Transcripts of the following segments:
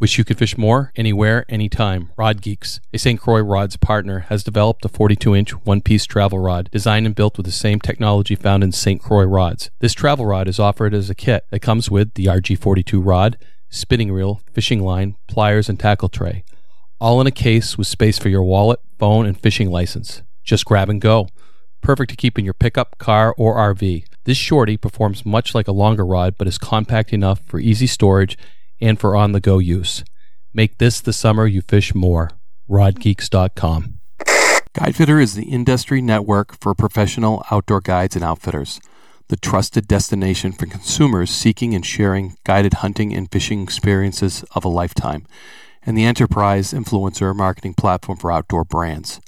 Wish you could fish more, anywhere, anytime. Rod Geeks, a St. Croix Rods partner, has developed a 42 inch one piece travel rod designed and built with the same technology found in St. Croix rods. This travel rod is offered as a kit that comes with the RG42 rod, spinning reel, fishing line, pliers, and tackle tray. All in a case with space for your wallet, phone, and fishing license. Just grab and go. Perfect to keep in your pickup, car, or RV. This shorty performs much like a longer rod but is compact enough for easy storage and for on the go use. Make this the summer you fish more. RodGeeks.com. Guidefitter is the industry network for professional outdoor guides and outfitters, the trusted destination for consumers seeking and sharing guided hunting and fishing experiences of a lifetime, and the enterprise influencer marketing platform for outdoor brands.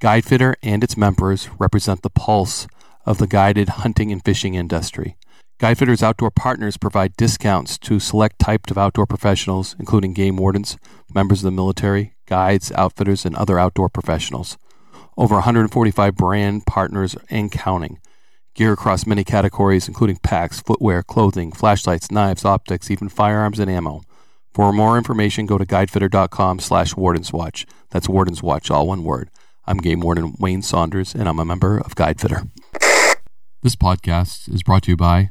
Guidefitter and its members represent the pulse of the guided hunting and fishing industry. Guidefitter's outdoor partners provide discounts to select types of outdoor professionals, including game wardens, members of the military, guides, outfitters, and other outdoor professionals. Over 145 brand partners and counting. Gear across many categories, including packs, footwear, clothing, flashlights, knives, optics, even firearms and ammo. For more information, go to guidefitter.com slash wardenswatch. That's wardenswatch, all one word. I'm Game Warden Wayne Saunders, and I'm a member of Guidefitter. This podcast is brought to you by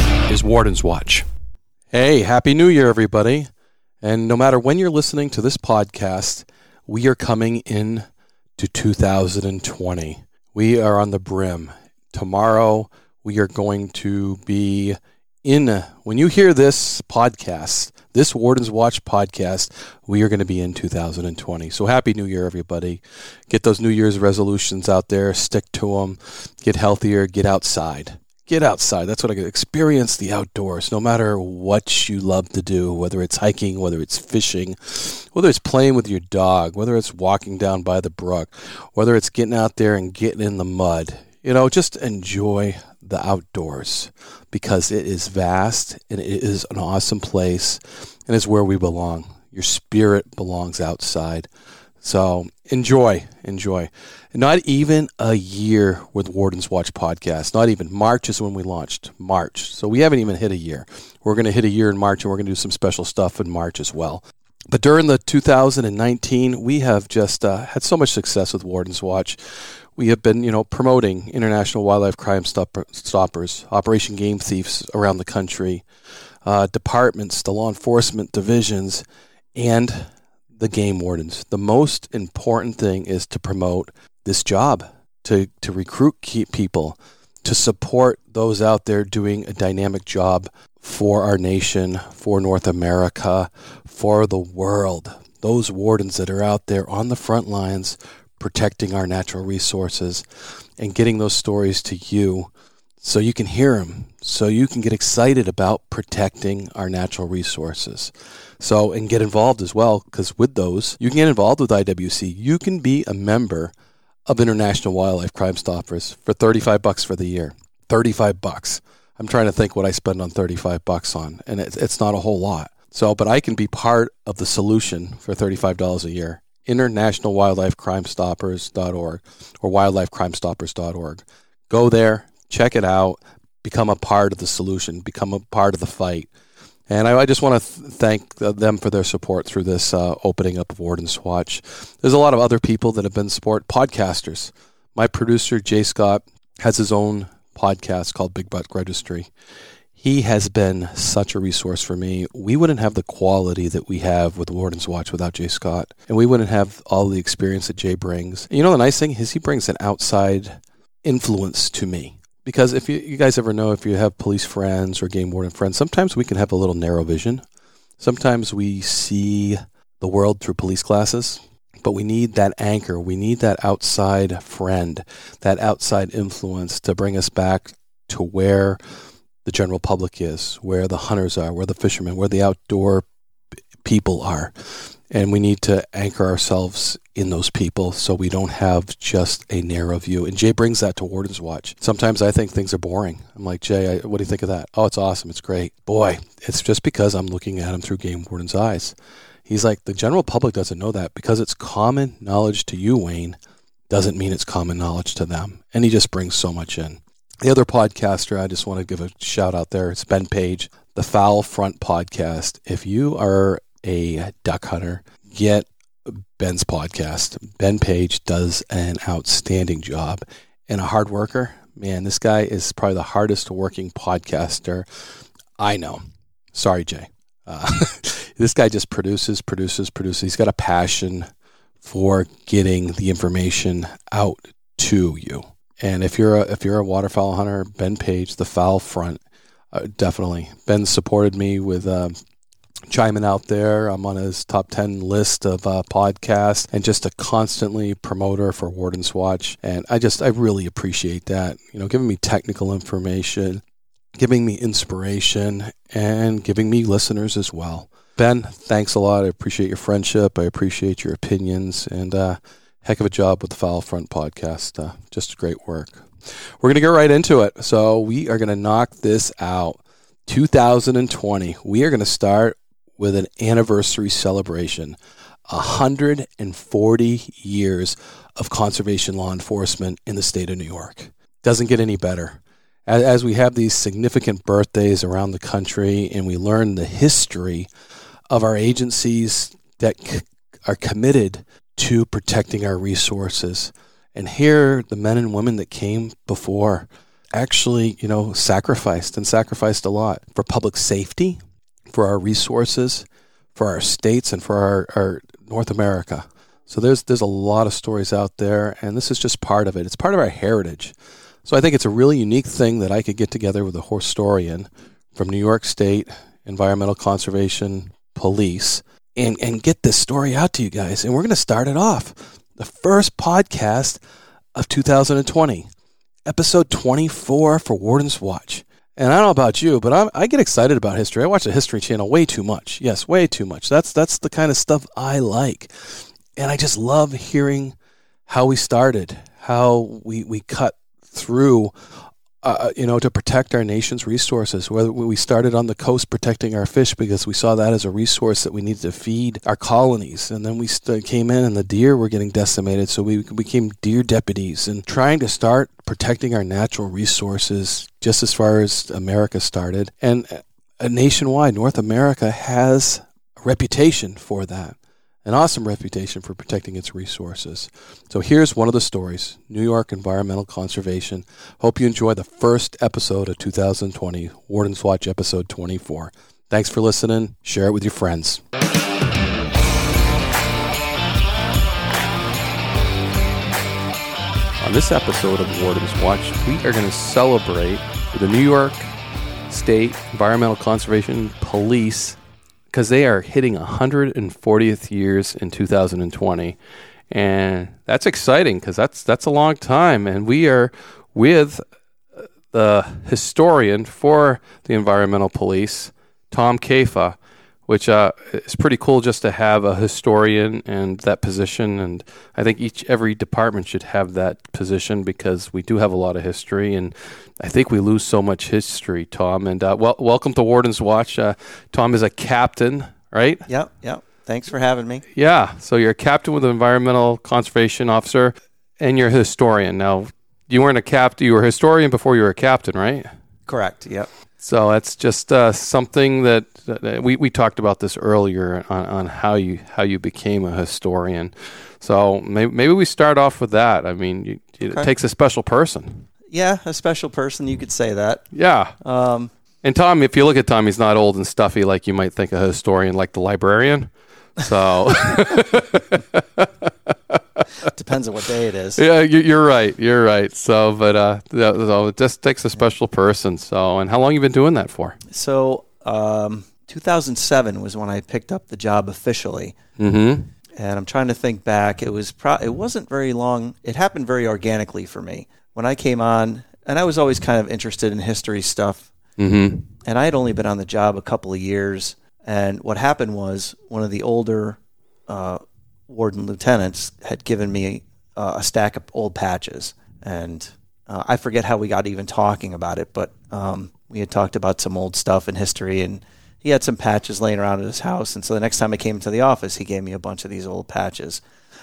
is Warden's Watch. Hey, Happy New Year, everybody. And no matter when you're listening to this podcast, we are coming in to 2020. We are on the brim. Tomorrow, we are going to be in, when you hear this podcast, this Warden's Watch podcast, we are going to be in 2020. So happy New Year, everybody. Get those New Year's resolutions out there, stick to them, get healthier, get outside get outside. That's what I get. Experience the outdoors, no matter what you love to do, whether it's hiking, whether it's fishing, whether it's playing with your dog, whether it's walking down by the brook, whether it's getting out there and getting in the mud. You know, just enjoy the outdoors because it is vast and it is an awesome place and it's where we belong. Your spirit belongs outside. So enjoy, enjoy. Not even a year with Warden's Watch podcast. Not even. March is when we launched. March. So we haven't even hit a year. We're going to hit a year in March and we're going to do some special stuff in March as well. But during the 2019, we have just uh, had so much success with Warden's Watch. We have been, you know, promoting international wildlife crime stopper, stoppers, Operation Game Thieves around the country, uh, departments, the law enforcement divisions, and the game wardens. The most important thing is to promote this job, to, to recruit people, to support those out there doing a dynamic job for our nation, for North America, for the world. Those wardens that are out there on the front lines protecting our natural resources and getting those stories to you so you can hear them, so you can get excited about protecting our natural resources. So, and get involved as well, because with those, you can get involved with IWC. You can be a member of International Wildlife Crime Stoppers for 35 bucks for the year. 35 bucks. I'm trying to think what I spend on 35 bucks on, and it's, it's not a whole lot. So, but I can be part of the solution for $35 a year. International Wildlife Crime Stoppers.org or wildlifecrimestoppers.org. Go there, check it out, become a part of the solution, become a part of the fight. And I, I just want to th- thank them for their support through this uh, opening up of Warden's Watch. There's a lot of other people that have been support podcasters. My producer, Jay Scott, has his own podcast called Big Buck Registry. He has been such a resource for me. We wouldn't have the quality that we have with Warden's Watch without Jay Scott, and we wouldn't have all the experience that Jay brings. And you know, the nice thing is he brings an outside influence to me because if you, you guys ever know if you have police friends or game warden friends, sometimes we can have a little narrow vision. Sometimes we see the world through police glasses, but we need that anchor. We need that outside friend, that outside influence to bring us back to where the general public is, where the hunters are, where the fishermen, where the outdoor people are and we need to anchor ourselves in those people so we don't have just a narrow view. And Jay brings that to Warden's Watch. Sometimes I think things are boring. I'm like, Jay, I, what do you think of that? Oh, it's awesome. It's great. Boy, it's just because I'm looking at him through Game Warden's eyes. He's like, the general public doesn't know that because it's common knowledge to you, Wayne, doesn't mean it's common knowledge to them. And he just brings so much in. The other podcaster, I just want to give a shout out there. It's Ben Page, the Fowl Front podcast. If you are a duck hunter, get Ben's podcast. Ben Page does an outstanding job and a hard worker. Man, this guy is probably the hardest working podcaster I know. Sorry, Jay. Uh, this guy just produces, produces, produces. He's got a passion for getting the information out to you. And if you're a, if you're a waterfowl hunter, Ben Page, the Fowl Front, uh, definitely. Ben supported me with uh, chiming out there. I'm on his top 10 list of uh, podcasts and just a constantly promoter for Warden's Watch. And I just, I really appreciate that. You know, giving me technical information, giving me inspiration, and giving me listeners as well. Ben, thanks a lot. I appreciate your friendship. I appreciate your opinions and uh, heck of a job with the Fowl Front podcast. Uh, just great work. We're going to get right into it. So we are going to knock this out. 2020. We are going to start with an anniversary celebration 140 years of conservation law enforcement in the state of New York. Doesn't get any better. As, we have these significant birthdays around the country and we learn the history of our agencies that c- are committed to protecting our resources. And here, the men and women that came before actually, you know, sacrificed and sacrificed a lot for public safety, for our resources, for our states, and for our, our North America. So there's there's a lot of stories out there, and this is just part of it. It's part of our heritage. So I think it's a really unique thing that I could get together with a historian from New York State Environmental Conservation Police and and get this story out to you guys. And we're going to start it off. The first podcast of 2020, episode 24 for Warden's Watch. And I don't know about you, but I'm, i get excited about history. I watch the History Channel way too much. Yes, way too much. That's that's the kind of stuff I like, and I just love hearing how we started, how we we cut through uh, uh, you know, to protect our nation's resources. Whether we started on the coast protecting our fish because we saw that as a resource that we needed to feed our colonies, and then we st- came in and the deer were getting decimated, so we became deer deputies and trying to start protecting our natural resources just as far as America started. And uh, nationwide, North America has a reputation for that, an awesome reputation for protecting its resources. So here's one of the stories New York Environmental Conservation. Hope you enjoy the first episode of 2020, Warden's Watch episode 24. Thanks for listening. Share it with your friends. On this episode of Warden's Watch, we are going to celebrate the New York State Environmental Conservation Police because they are hitting 140th years in 2020, and that's exciting because that's that's a long time, and we are with uh, the historian for the environmental police, Tom Kafa, which uh, is pretty cool just to have a historian and that position. And I think each every department should have that position because we do have a lot of history, and I think we lose so much history, Tom. And uh, well, welcome to Warden's Watch. Uh, Tom is a captain, right? Yep, yep. Thanks for having me. Yeah. So you're a captain with an environmental conservation officer, and you're a historian. Now, you weren't a captain; you were a historian before you were a captain, right? Correct. Yep. So that's just uh, something that, that, we, we talked about this earlier on, on how you how you became a historian. So maybe, maybe we start off with that. I mean, you, it Okay. takes a special person. Yeah, a special person. You could say that. Yeah. Um, And Tom, if you look at Tom, he's not old and stuffy like you might think a historian, like the librarian. So depends on what day it is. yeah, you- you're right. You're right. So, but uh, so it just takes a special person. So, and how long you been doing that for? So, um, 2007 was when I picked up the job officially, Mm-hmm. and I'm trying to think back. It was pro- it wasn't very long. It happened very organically for me when I came on, and I was always kind of interested in history stuff. Mm-hmm. and I had only been on the job a couple of years. And what happened was one of the older uh, warden lieutenants had given me uh, a stack of old patches, and uh, I forget how we got even talking about it, but um, we had talked about some old stuff in history, and he had some patches laying around at his house. And so the next time I came to the office, he gave me a bunch of these old patches,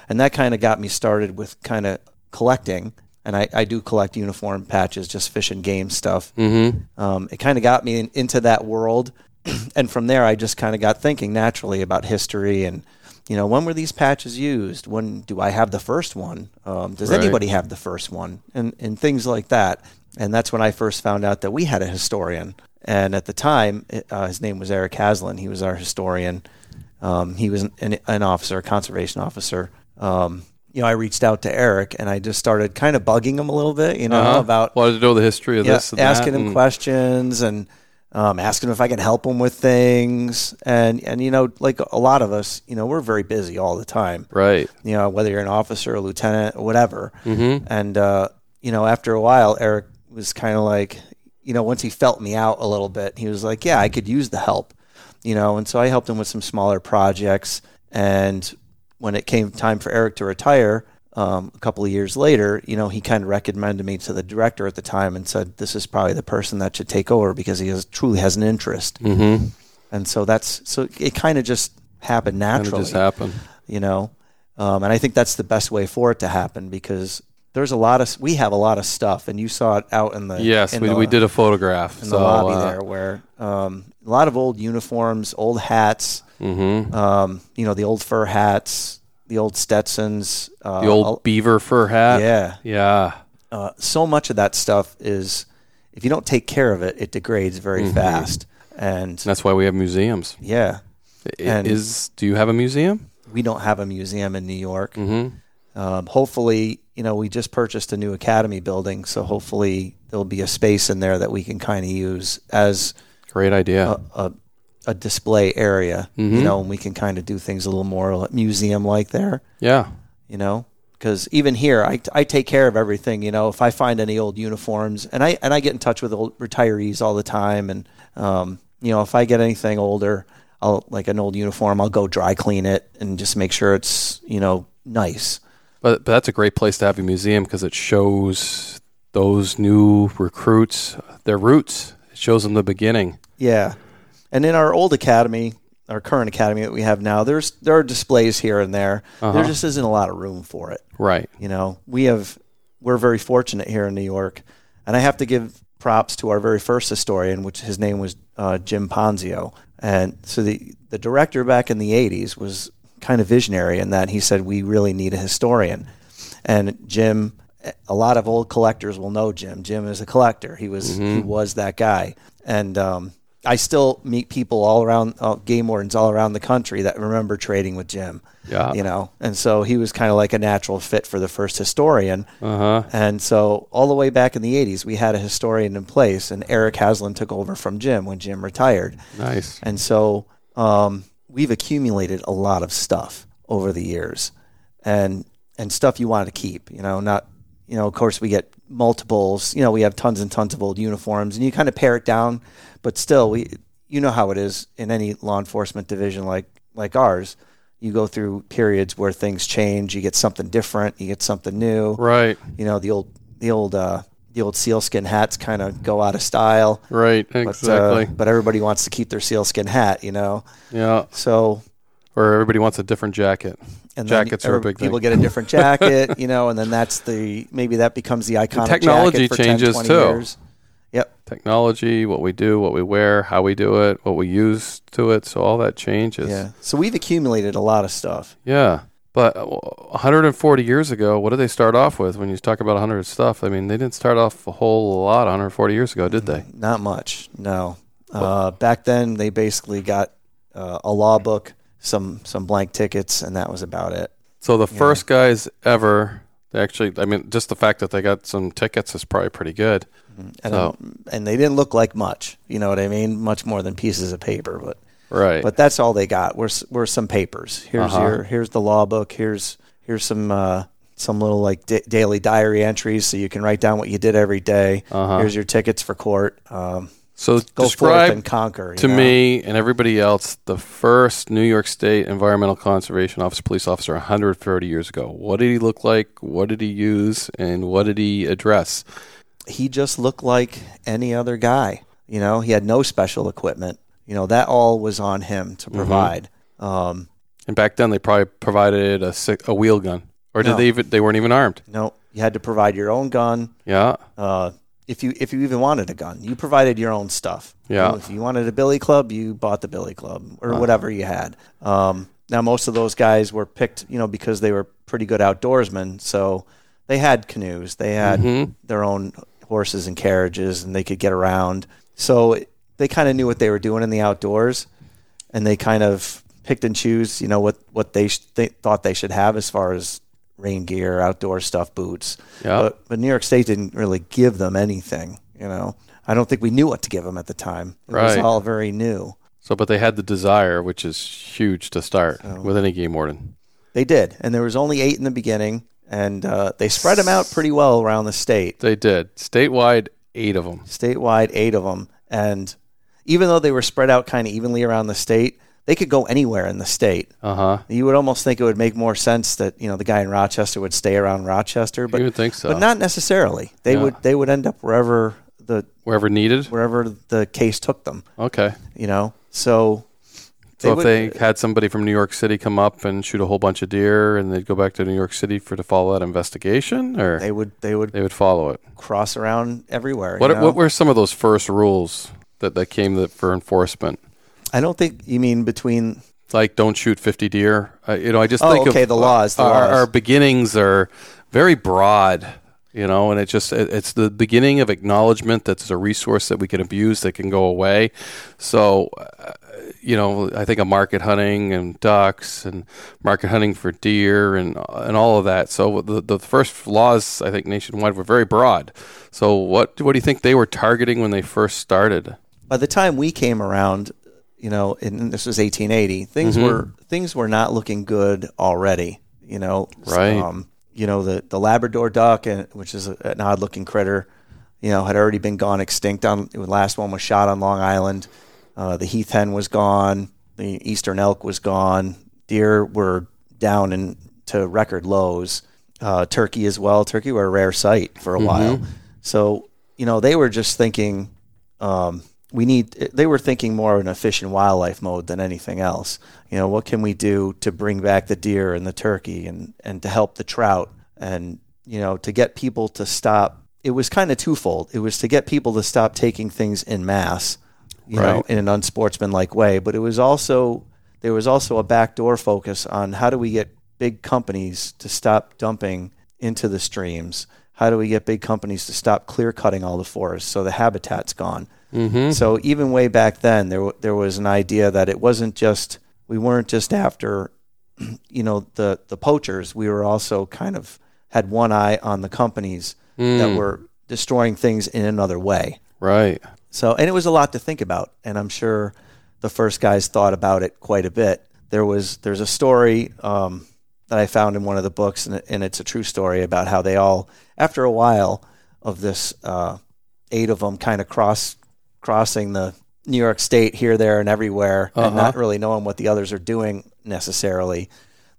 and that kind of got me started with kind of collecting. And I, I do collect uniform patches, just fish and game stuff Mm-hmm. um, it kind of got me in, into that world and from there i just kind of got thinking naturally about history and you know when were these patches used? When do i have the first one? Um, does Right. anybody have the first one? And, and things like that. And that's when i first found out that we had a historian. And at the time uh, his name was eric haslin. He was our historian. Um, he was an, an officer a conservation officer. Um, you know i reached out to eric and i just started kind of bugging him a little bit you know Uh-huh. about wanted to know the history of yeah, this, and asking him and- questions and um, asking him if I can help him with things. And and you know, like a lot of us, you know, we're very busy all the time. Right. You know, whether you're an officer, a lieutenant, or whatever. Mm-hmm. And uh, you know, after a while, Eric was kind of like, you know, once he felt me out a little bit, he was like, "Yeah, I could use the help." You know, and so I helped him with some smaller projects. And when it came time for Eric to retire, um, a couple of years later, you know, he kind of recommended me to the director at the time and said, "This is probably the person that should take over because he has, truly has an interest." Mm-hmm. And so that's so it kind of just happened naturally just happened. you know um, and i think that's the best way for it to happen because there's a lot of we have a lot of stuff and you saw it out in the Yes, in we, the, we did a photograph. in so, the lobby uh, there where um, a lot of old uniforms old hats mhm. um, you know the old fur hats the old stetsons uh, The old beaver fur hat. yeah Yeah. uh, so much of that stuff is if you don't take care of it it degrades very Mhm. fast and That's why we have museums. yeah Is do you have a museum? we don't have a museum in new york Mm-hmm. Um, hopefully, you know, we just purchased a new academy building, so hopefully there'll be a space in there that we can kind of use as Great idea. a, a, a display area, Mhm. you know, and we can kind of do things a little more museum like there, yeah. you know, because even here, I, I take care of everything, you know, if I find any old uniforms, and I and I get in touch with old retirees all the time, and um, you know, if I get anything older, I'll like an old uniform, I'll go dry clean it and just make sure it's you know nice. But, but that's a great place to have a museum because it shows those new recruits their roots. It shows them the beginning. Yeah, and in our old academy, our current academy that we have now, there's there are displays here and there. Uh-huh. There just isn't a lot of room for it. Right. You know, we have we're very fortunate here in New York, and I have to give props to our very first historian, which his name was uh, Jim Ponzio, And so the the director back in the '80s was kind of visionary in that he said we really need a historian. And Jim, a lot of old collectors will know Jim. Jim is a collector. He was he was that guy. And um, I still meet people all around uh, game wardens all around the country that remember trading with Jim. Yeah. you know, and so he was kind of like a natural fit for the first historian. Uh huh. And so all the way back in the 80s, we had a historian in place, and Eric Haslam took over from Jim when Jim retired. Nice. And so um, we've accumulated a lot of stuff over the years, and and stuff you want to keep. You know, not you know. Of course, we get multiples. You know, we have tons and tons of old uniforms, and you kind of pare it down. But still, we you know how it is in any law enforcement division like like ours. You go through periods where things change. You get something different. You get something new. Right. You know, the old the old uh, the old sealskin hats kind of go out of style. Right. But, Exactly. uh, but everybody wants to keep their sealskin hat, you know. yeah. So Or everybody wants a different jacket. And then Jackets are a big thing. people get a different jacket, you know, and then that's the maybe that becomes the iconic technology jacket for changes, 10, 20 too. Years. Yep. Technology, what we do, what we wear, how we do it, what we use to it. So all that changes. Yeah. So we've accumulated a lot of stuff. Yeah. But uh, 140 years ago, what did they start off with when you talk about 100 stuff? I mean, they didn't start off a whole lot 140 years ago, did they? Not much. No. Uh, back then, they basically got uh, a law book, some some blank tickets, and that was about it. So the first guys ever, they actually, I mean, just the fact that they got some tickets is probably pretty good. And So- and they didn't look like much. You know what I mean? Much more than pieces of paper, but Right. but that's all they got. Were were some papers. Here's Uh-huh. your here's the law book. Here's here's some uh, some little like da- daily diary entries so you can write down what you did every day. Uh-huh. Here's your tickets for court. Um, so go forth describe and conquer. to know? me and everybody else the first New York State Environmental Conservation Office police officer 130 years ago. What did he look like? What did he use? And what did he address? he just looked like any other guy. You know, he had no special equipment. You know, that all was on him to Mm-hmm. provide. Um, And back then, they probably provided a, a wheel gun, or did No. they even? They weren't even armed. no, you had to provide your own gun. Yeah, Uh, if you if you even wanted a gun, you provided your own stuff. Yeah. if you wanted a billy club, you bought the billy club or Uh-huh. whatever you had. Um, now most of those guys were picked, you know, because they were pretty good outdoorsmen. So they had canoes, they had Mhm. their own horses and carriages, and they could get around. So they kind of knew what they were doing in the outdoors, and they kind of picked and choose, you know, what what they sh- they thought they should have as far as rain gear, outdoor stuff, boots. Yeah. But, but New York State didn't really give them anything. You know, I don't think we knew what to give them at the time. It was all very new. So, but they had the desire, which is huge to start with any game warden. They did, and there was only eight in the beginning, and uh, they spread them out pretty well around the state. They did statewide, eight of them. Statewide, eight of them, and even though they were spread out kind of evenly around the state, they could go anywhere in the state. Uh huh. You would almost think it would make more sense that you know the guy in Rochester would stay around Rochester, but You would think so. but not necessarily. They Yeah. would they would end up wherever the Wherever needed. wherever the case took them. Okay. You know, so So if would- they had somebody from New York City come up and shoot a whole bunch of deer, and they'd go back to New York City for to follow that investigation, or they would they would they would follow it. cross around everywhere. you What know? what were some of those first rules that that came that for enforcement? I don't think you mean between. Like don't shoot fifty deer. Uh, you know, I just Oh, think okay, of the laws, the our, laws. our beginnings are very broad. You know, and it just it, it's the beginning of acknowledgement that there's a resource that we can abuse that can go away. So, uh, you know, I think of market hunting and ducks and market hunting for deer and and all of that. So the the first laws I think nationwide were very broad. So what what do you think they were targeting when they first started? By the time we came around, you know, and this was 1880, things Mm-hmm. were things were not looking good already. You know, Right. Um, you know the the Labrador duck, and which is a, an odd looking critter, you know, had already been gone extinct. On the last one was shot on Long Island. Uh, the heath hen was gone. The eastern elk was gone. Deer were down into record lows. Uh, turkey as well. Turkey were a rare sight for a while. So you know they were just thinking um, we need they were thinking more in a fish and wildlife mode than anything else you know what can we do to bring back the deer and the turkey and and to help the trout and you know to get people to stop it was kind of twofold it was to get people to stop taking things in mass you know, Right. in an unsportsmanlike way. But it was also there was also a backdoor focus on how do we get big companies to stop dumping into the streams? How do we get big companies to stop clear cutting all the forests so the habitat's gone? Mm-hmm. So even way back then, there there was an idea that it wasn't just we weren't just after, you know, the the poachers. We were also kind of had one eye on the companies that were destroying things in another way. Right. So and it was a lot to think about, and I'm sure the first guys thought about it quite a bit. There was there's a story um, that I found in one of the books, and, and it's a true story about how they all, after a while of this, uh, eight of them kind of cross crossing the New York State here, there, and everywhere, and not uh-huh. really knowing what the others are doing necessarily.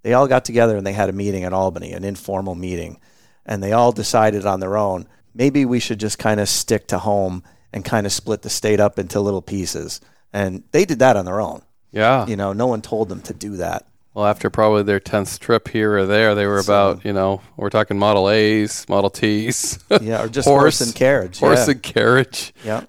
They all got together and they had a meeting in Albany, an informal meeting, and they all decided on their own maybe we should just kind of stick to home and kind of split the state up into little pieces. And they did that on their own. Yeah. You know, no one told them to do that. Well, after probably their tenth trip here or there, they were about you know we're talking Model A's, Model T's, Yeah, or just horse, and carriage. horse yeah. and carriage. Yeah.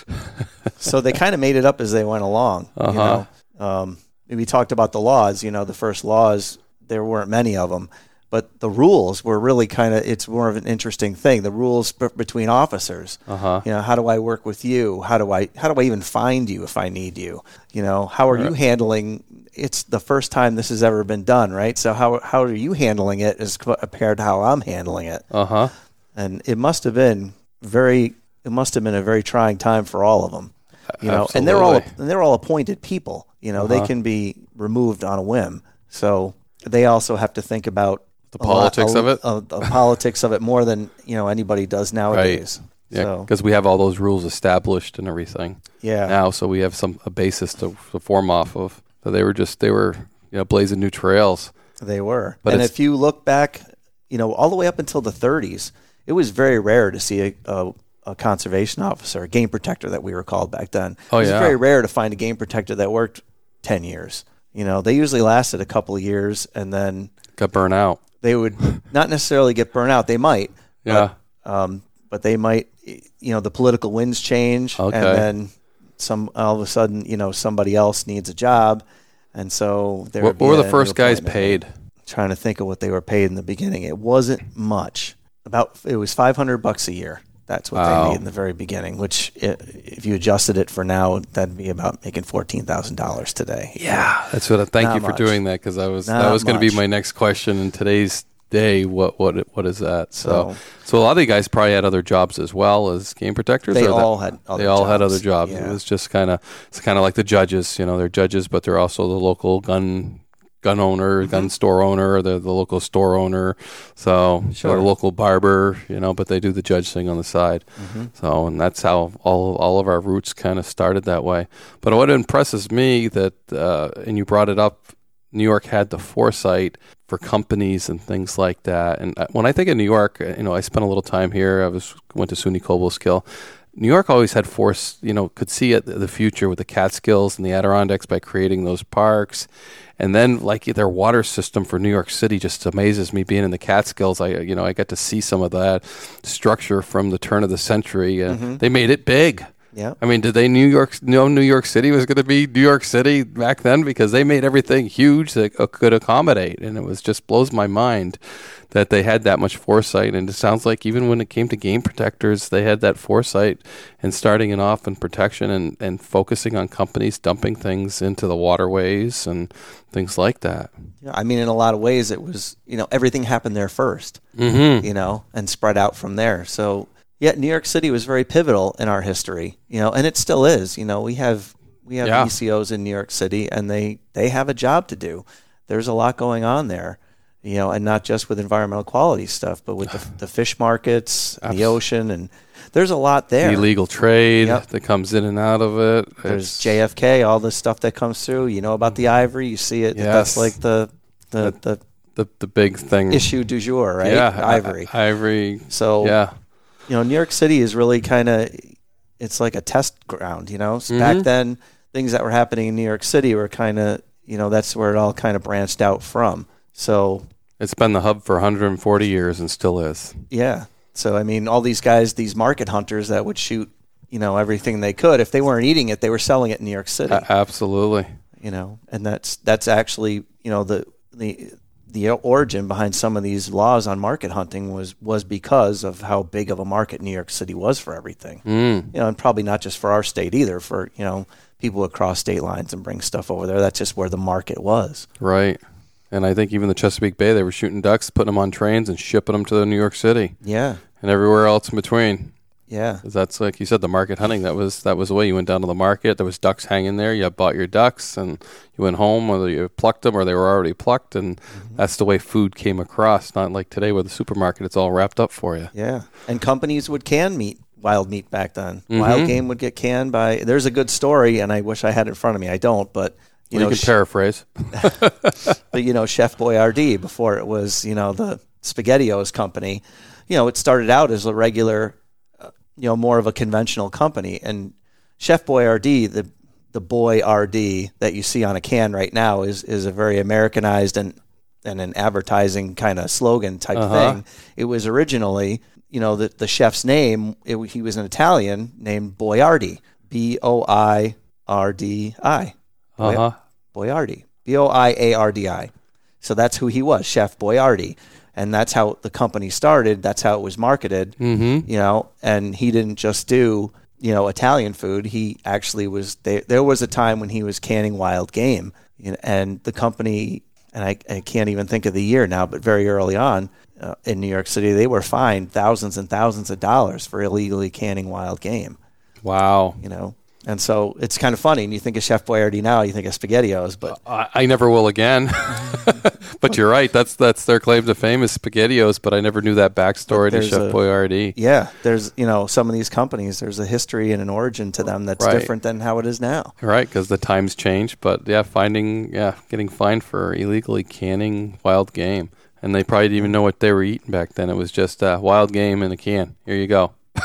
so they kind of made it up as they went along. Uh-huh. know, um, we talked about the laws. You know, the first laws there weren't many of them, but the rules were really kind of. It's more of an interesting thing. The rules b- between officers. Uh-huh. You know, how do I work with you? How do I how do I even find you if I need you? You know, how are you handling? It's the first time this has ever been done, right? So how how are you handling it as compared to how I'm handling it? Uh huh. and it must have been very it must have been a very trying time for all of them you know and they're all and they're all appointed people you know they can be removed on a whim so they also have to think about The a lot- politics a- of it? uh, the politics of it more than you know anybody does nowadays Yeah, so because we have all those rules established and everything yeah now, so we have some a basis to, to form off of. So they were just they were you know blazing new trails. They were. But and if you look back, you know, all the way up until the 30s, it was very rare to see a, a, a conservation officer, a game protector that we were called back then. Oh, it was yeah. very rare to find a game protector that worked 10 years. You know, they usually lasted a couple of years and then Got burnt out. They would not necessarily get burnt out. They might. Yeah. But, um, but they might, you know, the political winds change Okay. and then some, all of a sudden, you know, somebody else needs a job. And so there What, would be what were the first guys paid? trying to think of what they were paid in the beginning. It wasn't much. About it was five hundred bucks a year. That's what they made in the very beginning. Which, i if you adjusted it for now, that'd be about making fourteen thousand dollars today. Yeah, that's what. I, thank Not you for much. doing that because I was Not that was going to be my next question in today's day. What what what is that? So So- so a lot of you guys probably had other jobs as well as game protectors. They or that- all had other they all had jobs. other jobs. Yeah. It was just kind of it's kind of like the judges. You know, they're judges, but they're also the local gun gun owner, Mm-hmm. gun store owner, they're the local store owner. So Sure. local barber. You know, but they do the judge thing on the side. Mm-hmm. So, and that's how all all of our roots kind of started that way. But what impresses me that, uh, and you brought it up, New York had the foresight for companies and things like that. And uh, when I think of New York, uh, you know, I spent a little time here. I was went to SUNY Cobleskill. New York always had force, you know, could see it, the future with the Catskills and the Adirondacks by creating those parks. And then, like their water system for New York City, just amazes me. Being in the Catskills, I you know I got to see some of that structure from the turn of the century. Uh, They made it big. Yeah. I mean, did they New York know New York City was going to be New York City back then because they made everything huge that could accommodate, and it was just blows my mind that they had that much foresight. And it sounds like even when it came to game protectors, they had that foresight and starting it off in protection and and focusing on companies dumping things into the waterways and things like that. Yeah, I mean, in a lot of ways, it was you know everything happened there 1st Mm-hmm. you know, and spread out from there. So yeah, New York City was very pivotal in our history, you know, and it still is. You know, we have we have Yeah. ECOs in New York City, and they they have a job to do. There's a lot going on there, you know, and not just with environmental quality stuff, but with the, the fish markets, and the ocean, and there's a lot there. The illegal trade Yep. that comes in and out of it. There's It's- JFK, all the stuff that comes through. You know about the mm-hmm. ivory. You see it. That's Yes. like the the, the the the big thing. issue du jour, right? Yeah, ivory. I- ivory. So Yeah. You know, New York City is really kind of it's like a test ground. You know, So back Mhm. then things that were happening in New York City were kind of you know that's where it all kind of branched out from. So It's been the hub for 140 years and still is. yeah, so I mean, all these guys, these market hunters that would shoot you know everything they could. If they weren't eating it, they were selling it in New York City. Absolutely. you know, and that's that's actually you know the the the origin behind some of these laws on market hunting was was because of how big of a market New York City was for everything. Mm. You know, and probably not just for our state either. For you know, people across state lines and bring stuff over there. That's just where the market was. Right. And I think even the Chesapeake Bay, they were shooting ducks, putting them on trains, and shipping them to New York City Yeah, and everywhere else in between. Yeah, That's like you said, the market hunting. That was that was the way you went down to the market. There was ducks hanging there. You bought your ducks, and you went home, whether you plucked them or they were already plucked, and Mm-hmm. that's the way food came across. Not like today, with the supermarket, it's all wrapped up for you. yeah. And companies would can meat, wild meat back then. Mm-hmm. Wild game would get canned by. There's a good story, and I wish I had it in front of me. I don't, but. You You, know, can sh- paraphrase. but you know Chef Boyardee before it was you know the SpaghettiOs company. You know, it started out as a regular, you know, more of a conventional company. And Chef Boyardee, the the Boyardee that you see on a can right now, is is a very Americanized and and an advertising kind of slogan type Uh-huh. thing. It was originally, you know, the the chef's name. It, he was an Italian named Boiardi, B O I R D I. Uh huh. Boiardi, B O I A R D I. So that's who he was, Chef Boyardi, and that's how the company started. That's how it was marketed. Mm-hmm. You know, and he didn't just do you know Italian food. He actually was. There, there was a time when he was canning wild game, you know, and the company. And I, I can't even think of the year now, but very early on uh, in New York City, they were fined thousands and thousands of dollars for illegally canning wild game Wow. you know. And so it's kind of funny. And you think of Chef Boyardee now, you think of SpaghettiOs, but I, I never will again. but you're right. That's that's their claim to fame is SpaghettiOs. But I never knew that backstory to Chef a- Boyardee. yeah, there's you know some of these companies. There's a history and an origin to them that's Right. different than how it is now. Right, because the times changed. But yeah, finding yeah, getting fined for illegally canning wild game, and they probably didn't even know what they were eating back then. It was just uh, wild game in a can. Here you go.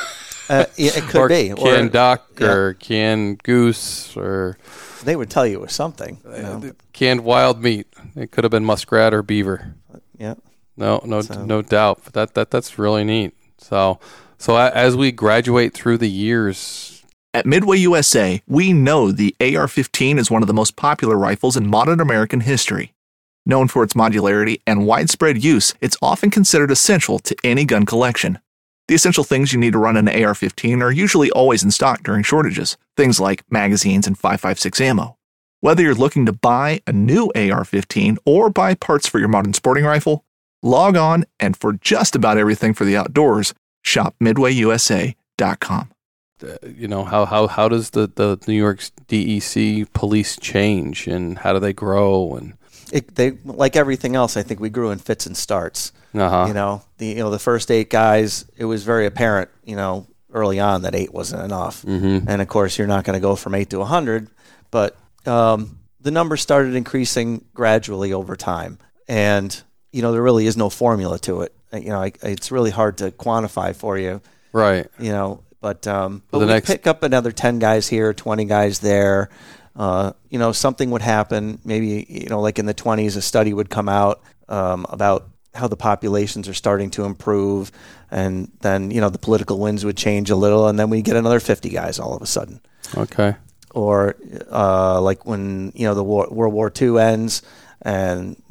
Uh, yeah, it could or be. canned duck, yeah. or canned goose, or they would tell you it was something. you know. canned wild meat. It could have been muskrat or beaver. Yeah, No, no, So- no doubt. But that that that's really neat. So, so as we graduate through the years, At Midway USA, we know the AR 15 is one of the most popular rifles in modern American history. Known for its modularity and widespread use, it's often considered essential to any gun collection. The essential things you need to run an AR 15 are usually always in stock during shortages, things like magazines and 5.56 ammo. Whether you're looking to buy a new AR 15 or buy parts for your modern sporting rifle, log on and for just about everything for the outdoors, shop midwayusa.com. uh, you know how how how does the the New York DEC police change, and how do they grow, and it, they like everything else. I think we grew in fits and starts. uh huh, You know, the you know the first eight guys. It was very apparent. You know, early on that eight wasn't enough. mm-hmm. and of course you're not going to go from 8 to 100 but um, the numbers started increasing gradually over time and you know there really is no formula to it Uh, you know I, it's really hard to quantify for you right, you know but um, but the we next- pick up another 10 guys here 20 guys there uh, you know something would happen maybe you know like in the 20s a study would come out um, about how the populations are starting to improve and then you know the political winds would change a little and then we get another 50 guys all of a sudden. Okay, or uh, like when you know the war, World War II ends and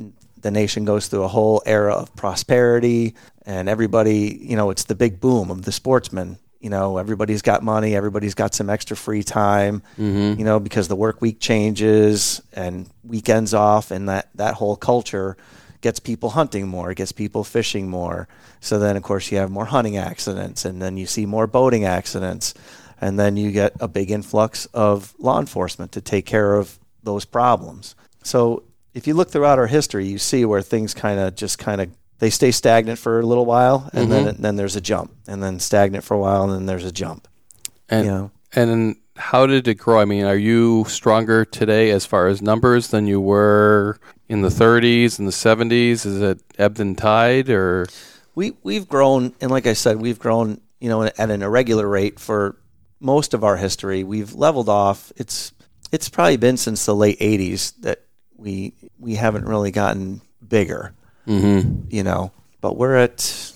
the nation goes through a whole era of prosperity and everybody you know it's the big boom of the sportsmen you know everybody's got money everybody's got some extra free time mm-hmm. you know because the work week changes and weekends off and that that whole culture gets people hunting more it gets people fishing more. So then of course you have more hunting accidents and then you see more boating accidents. And then you get a big influx of law enforcement to take care of those problems. So if you look throughout our history you see where things kind of just kind of they stay stagnant for a little while and then mm-hmm. then there's a jump and then stagnant for a while and then there's a jump. And you know and how did it grow? I mean, are you stronger today as far as numbers than you were in the 30s and the 70s? Is it ebbed and tide, or? We we've grown and like I said we've grown you know at an irregular rate for most of our history. We've leveled off. It's it's probably been since the late 80s that we we haven't really gotten bigger mm-hmm. you know but we're at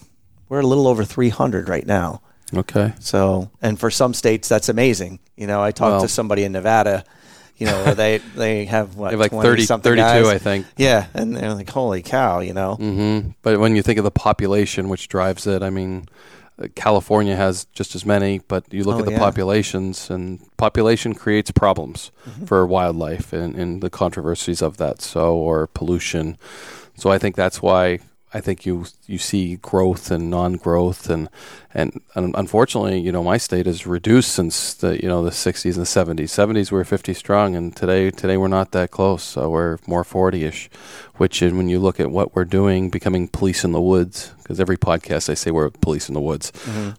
we're a little over 300 right now Okay. So, and for some states, that's amazing. You know, I talked Well- to somebody in Nevada. You know, they they have what They have like 30, something 32, guys. I think. Yeah, and they're like, holy cow, you know. hmm But when you think of the population which drives it, I mean, uh, California has just as many, but you look Oh, at the yeah. populations, and population creates problems Mm-hmm. for wildlife and, and the controversies of that. So, or pollution. So, I think that's why I think you you see growth and non-growth, and and, and unfortunately, you know, my state has reduced since the you know the 60s and the 70s. 70s we were 50 strong, and today today we're not that close. So we're more 40ish, which is when you look at what we're doing, becoming police in the woods. Because every podcast I say we're police in the woods,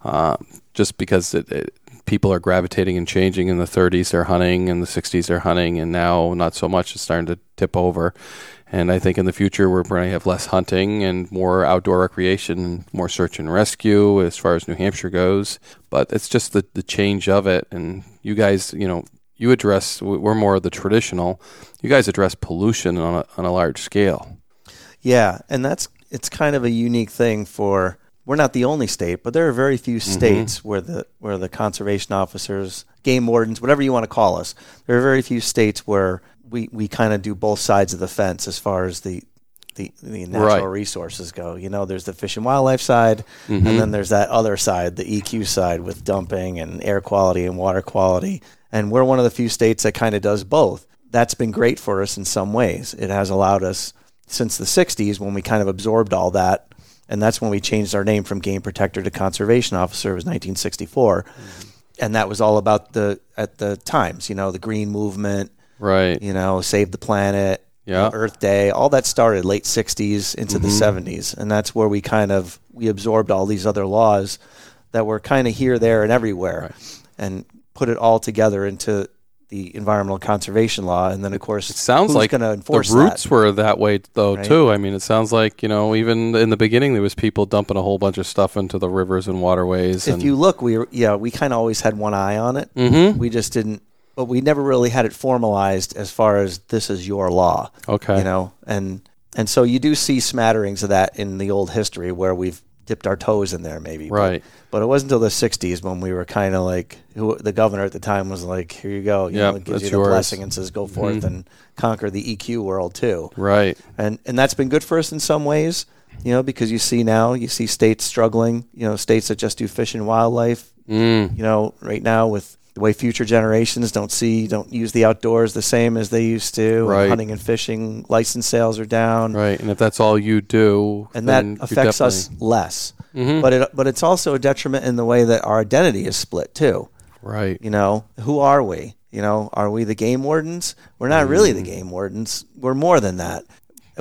uh, just because it, it, people are gravitating and changing. In the 30s they're hunting, in the 60s they're hunting, and now not so much. It's starting to tip over. And I think in the future we're going to have less hunting and more outdoor recreation, and more search and rescue as far as New Hampshire goes. But it's just the, the change of it. And you guys, you know, you address, we're more of the traditional. You guys address pollution on a, on a large scale. Yeah, and that's it's kind of a unique thing for we're not the only state, but there are very few mm-hmm. states where the where the conservation officers, game wardens, whatever you want to call us, there are very few states where we, we kind of do both sides of the fence as far as the the, the natural Right. resources go. You know, there's the fish and wildlife side, and mm-hmm. then there's that other side, the EQ side, with dumping and air quality and water quality. And we're one of the few states that kind of does both. That's been great for us in some ways. It has allowed us since the 60s when we kind of absorbed all that. And that's when we changed our name from game protector to conservation officer. It was 1964. Mm-hmm. And that was all about the, at the times, you know, the green movement, Right. you know, save the planet, Yeah. Earth Day, all that started late 60s into the Mm-hmm. 70s. And that's where we kind of, we absorbed all these other laws that were kind of here, there, and everywhere and put it all together into the environmental conservation law. And then, of course, It sounds like going to the roots that? were that way though Right. too. I mean, it sounds like you know even in the beginning there was people dumping a whole bunch of stuff into the rivers and waterways. If and, you look, we yeah, we kind of always had one eye on it. Mhm. We just didn't, but we never really had it formalized as far as this is your law. okay, you know and and so you do see smatterings of that in the old history where we've dipped our toes in there maybe Right. but, it wasn't until the 60s when we were kind of like who the governor at the time was like here you go you Yep, know gives you the yours. blessing and says go forth and conquer the eq world too right, and and that's been good for us in some ways you know because you see now you see states struggling you know states that just do fish and wildlife mm, you know right now with the way future generations don't see don't use the outdoors the same as they used to Right. hunting and fishing license sales are down right. And if that's all you do, and that affects us definitely- less. Mhm. But it but it's also a detriment in the way that our identity is split too. right. You know, who are we? You know, are we the game wardens? We're not really Mm. the game wardens. We're more than that.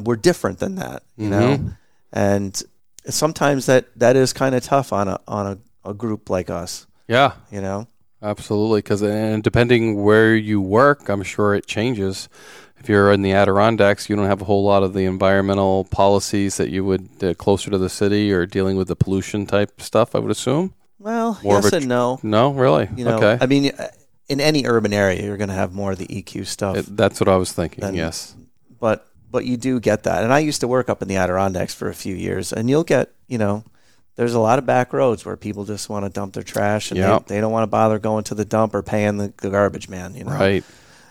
We're different than that. You know, Mm-hmm. and sometimes that that is kind of tough on a on a, a group like us. Yeah, You know, absolutely. Because and depending where you work, I'm sure it changes. If you're in the Adirondacks, you don't have a whole lot of the environmental policies that you would uh, closer to the city or dealing with the pollution type stuff. I would assume. well, More yes a and no. No, really. You know, okay. I mean, in any urban area, you're going to have more of the EQ stuff. It- that's what I was thinking. Then- yes. but but you do get that. And I used to work up in the Adirondacks for a few years, and you'll get you know, there's a lot of back roads where people just want to dump their trash, and Yep. they, they don't want to bother going to the dump or paying the, garbage man, you know. Right.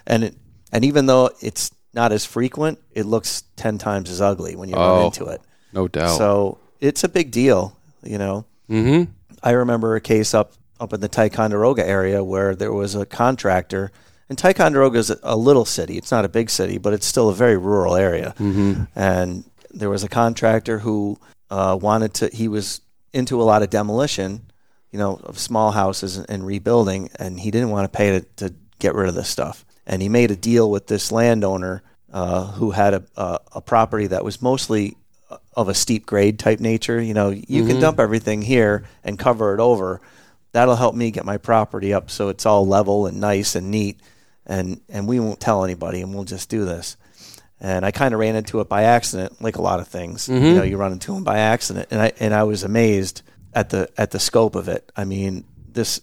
And it, and even though it's not as frequent, it looks ten times as ugly when you run Oh. into it. No doubt. So it's a big deal, you know. mm-hmm. I remember a case up up in the Ticonderoga area where there was a contractor, and Ticonderoga is a, a little city. It's not a big city, but it's still a very rural area. Mm-hmm. And there was a contractor who uh, wanted to. He was into a lot of demolition, you know, of small houses and rebuilding, and he didn't want to pay to, to get rid of this stuff. And he made a deal with this landowner uh, who had a, a, a property that was mostly of a steep grade type nature. You know, you can dump everything here and cover it over. That'll help me get my property up so it's all level and nice and neat. And and we won't tell anybody, and we'll just do this. And I kind of ran into it by accident, like a lot of things. You know, you run into them by accident, and I and I was amazed at the at the scope of it. I mean, this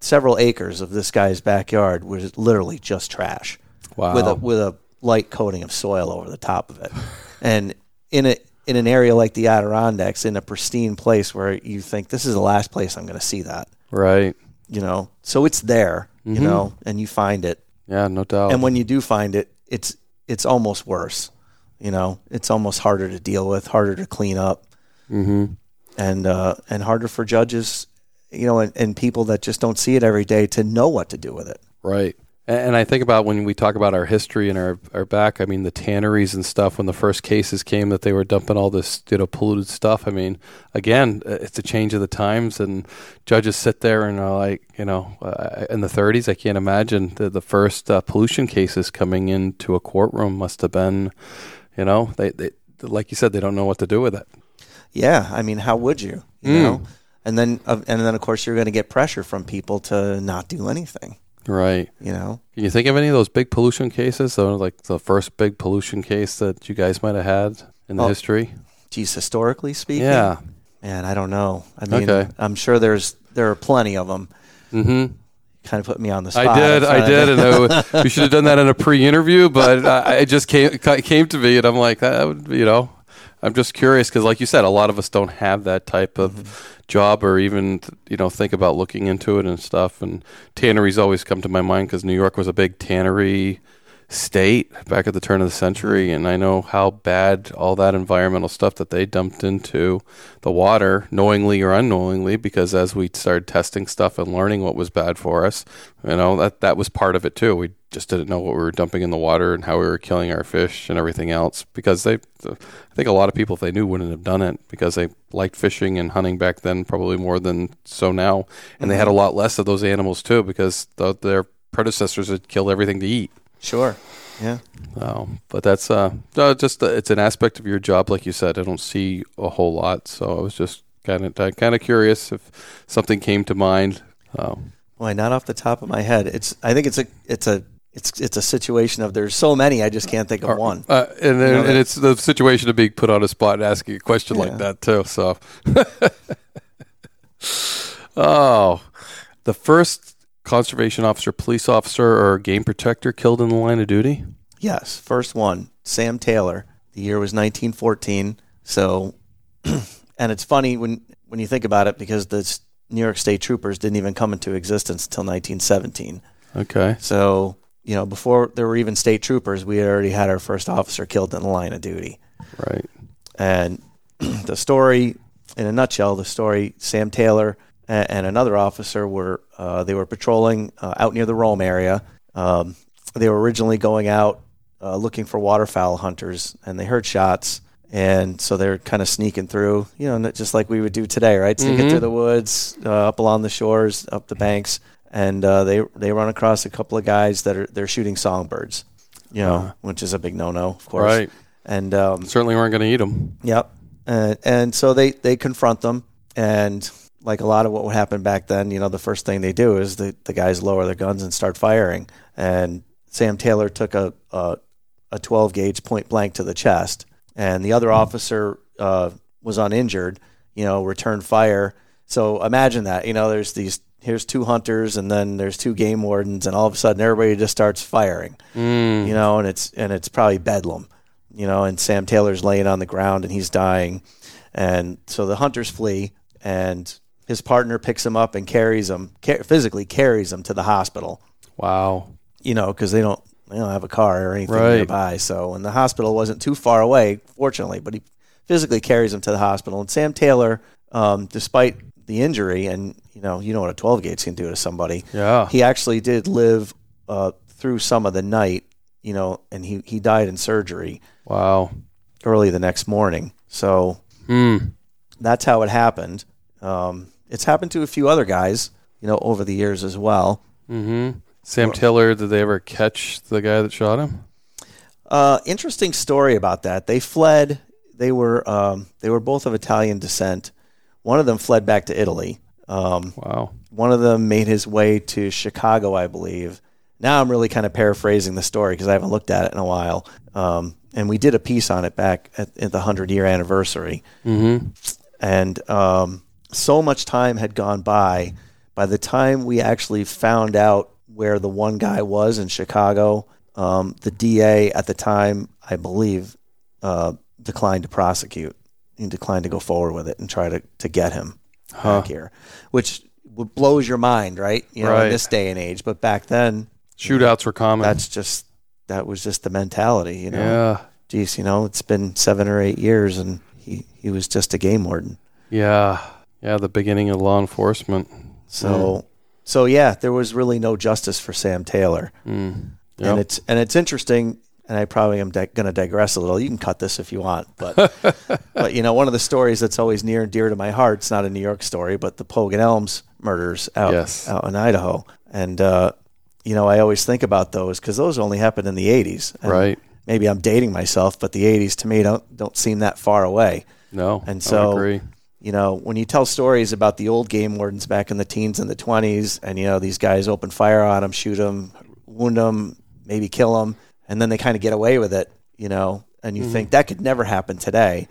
several acres of this guy's backyard was literally just trash Wow. with a with a light coating of soil over the top of it. and in a in an area like the Adirondacks, in a pristine place where you think this is the last place I'm going to see that. Right. You know, so it's there. You Mhm. know, and you find it, Yeah, no doubt. and when you do find it, it's it's almost worse. You know, it's almost harder to deal with, harder to clean up, mm-hmm. and uh, and harder for judges, you know, and, and people that just don't see it every day to know what to do with it. Right. And I think about when we talk about our history and our, our back, I mean, the tanneries and stuff, when the first cases came that they were dumping all this, you know, polluted stuff. I mean, again, uh, it's a change of the times, and judges sit there and are like, you know, uh, in the 30s, I can't imagine the, the first uh, pollution cases coming into a courtroom must have been, you know, they, they, like you said, they don't know what to do with it. Yeah, I mean, how would you? You Mm. know, and then uh, and then of course you're going to get pressure from people to not do anything. Right. You know, Can you think of any of those big pollution cases? So, like the first big pollution case that you guys might have had in the Oh, history? geez, historically speaking, Yeah. man, I don't know. I mean, Okay. I'm sure there's there are plenty of them. Mm-hmm. Kind of put me on the spot. I did, I did, and I, we should have done that in a pre-interview, but I, it just came came to me, and I'm like, that would, you know, I'm just curious because, like you said, a lot of us don't have that type of Mm-hmm. job, or even you know think about looking into it and stuff. And tanneries always come to my mind because New York was a big tannery state back at the turn of the century, and I know how bad all that environmental stuff that they dumped into the water, knowingly or unknowingly, because as we started testing stuff and learning what was bad for us, you know that that was part of it too. We just didn't know what we were dumping in the water and how we were killing our fish and everything else because they I think a lot of people if they knew wouldn't have done it because they liked fishing and hunting back then probably more than so now and they had mm-hmm. a lot less of those animals too because the, their predecessors had killed everything to eat. Sure. Yeah. So, but that's uh, uh, just uh, it's an aspect of your job, like you said. I don't see a whole lot, so I was just kind of kind of curious if something came to mind. Um, Boy, not off the top of my head. It's. I think it's a. It's a. It's. It's a situation of there's so many. I just can't think of one. uh, and then, know, and it's the situation of being put on a spot and asking a question Yeah. like that too. So, oh, the first conservation officer, police officer, or game protector killed in the line of duty. Yes, first one, Sam Taylor. The year was 1914. So, and it's funny when when you think about it because the New York State Troopers didn't even come into existence until 1917. Okay. So, you know, before there were even state troopers, we had already had our first officer killed in the line of duty. Right. And the story, in a nutshell, the story: Sam Taylor and, and another officer were uh, they were patrolling uh, out near the Rome area. Um, they were originally going out uh, looking for waterfowl hunters, and they heard shots, and so they're kind of sneaking through, you know, just like we would do today, right? Sneaking Mhm. through the woods, uh, up along the shores, up the banks, and uh, they they run across a couple of guys that are they're shooting songbirds, you know, Uh. which is a big no no, of course. Right. And um, Certainly weren't going to eat them. Yep. And and so they they confront them, and like a lot of what would happen back then, you know, the first thing they do is the the guys lower their guns and start firing. And Sam Taylor took a a, a 12 gauge point blank to the chest, and the other officer uh, was uninjured. You know, returned fire. So imagine that. You know, there's these. Here's two hunters, and then there's two game wardens, and all of a sudden everybody just starts firing Mm. you know, and it's and it's probably bedlam, you know, and Sam Taylor's laying on the ground and he's dying, and so the hunters flee, and his partner picks him up and carries him, ca- physically carries him to the hospital, Wow. you know, because they don't they don't have a car or anything Right. nearby, so and the hospital wasn't too far away, fortunately, but he physically carries him to the hospital, and Sam Taylor, um, despite the injury, and you know, you know what a 12 gauge can do to somebody, Yeah. he actually did live uh, through some of the night, you know, and he, he died in surgery Wow. early the next morning. So Mm. that's how it happened. Um, it's happened to a few other guys, you know, over the years as well. Mm-hmm. Sam Taylor, did they ever catch the guy that shot him? Uh, interesting story about that. They fled. They were um, they were both of Italian descent. One of them fled back to Italy. Um, Wow. one of them made his way to Chicago, I believe. Now I'm really kind of paraphrasing the story because I haven't looked at it in a while. Um, and we did a piece on it back at, at the 100 year anniversary. Mm-hmm. And um, so much time had gone by. By the time we actually found out where the one guy was in Chicago, um, the DA at the time, I believe, uh, declined to prosecute. He declined to go forward with it and try to, to get him Huh. back here, which blows your mind, right? You know, Right. in this day and age. But back then, Shootouts were common. that's just that was just the mentality. You know, yeah. geez, you know, it's been seven or eight years, and he he was just a game warden. Yeah. Yeah. The beginning of law enforcement. So so yeah, there was really no justice for Sam Taylor. Mm. and it's and it's interesting and i probably am di- going to digress a little you can cut this if you want but but you know one of the stories that's always near and dear to my heart it's not a new york story but the Pogue and Elms murders out Yes. out in idaho and uh, you know i always think about those because those only happened in the 80s And Right. maybe i'm dating myself but the 80s to me don't don't seem that far away No. And so-. You know, when you tell stories about the old game wardens back in the teens and the 20s, and, you know, these guys open fire on them, shoot them, wound them, maybe kill them, and then they kind of get away with it, you know, and you think that could never happen today.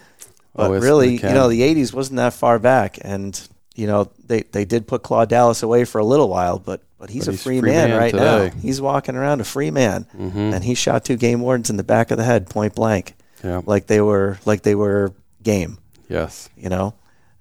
But Mm-hmm. Yes, really, you know, the 80s wasn't that far back. And, you know, they, they did put Claude Dallas away for a little while, but, but he's But a he's free, free man, man right today. Mm-hmm. now. He's walking around a free man. And he shot two game wardens in the back of the head, point blank, Yeah. like they were like they were game Yes. you know?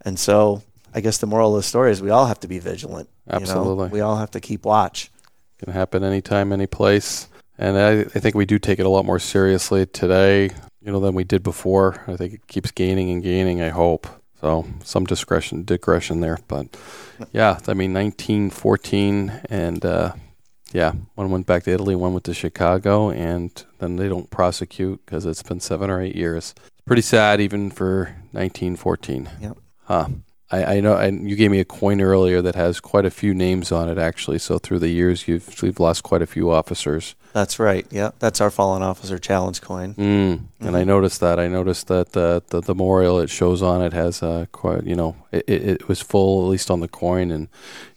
And so I guess the moral of the story is we all have to be vigilant. you know? Absolutely. We all have to keep watch. It Can happen anytime, any place. And I, I think we do take it a lot more seriously today, you know, than we did before. I think it keeps gaining and gaining, I hope. So some discretion, digression there. But yeah, I mean, 1914 and, uh, yeah, one went back to Italy, one went to Chicago, and then they don't prosecute because it's been seven or eight years. It's pretty sad, even for 1914. Yep. Huh. I, I know, and you gave me a coin earlier that has quite a few names on it, actually. So through the years, you've you've lost quite a few officers. That's right. Yeah. That's our fallen officer challenge coin. Mm. And I noticed that. I noticed that uh, the the memorial it shows on it has uh, quite, you know, it, it, it was full at least on the coin, and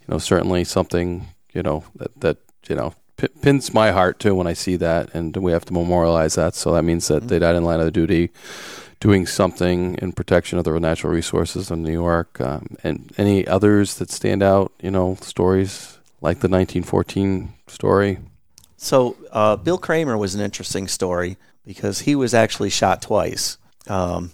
you know, certainly something, you know, that that you know p- pins my heart too when I see that, and we have to memorialize that. So that means that they died in line of duty, doing something in protection of the natural resources in New York. Um, and any others that stand out, you know, stories like the 1914 story. So uh, Bill Kramer was an interesting story because he was actually shot twice. Um,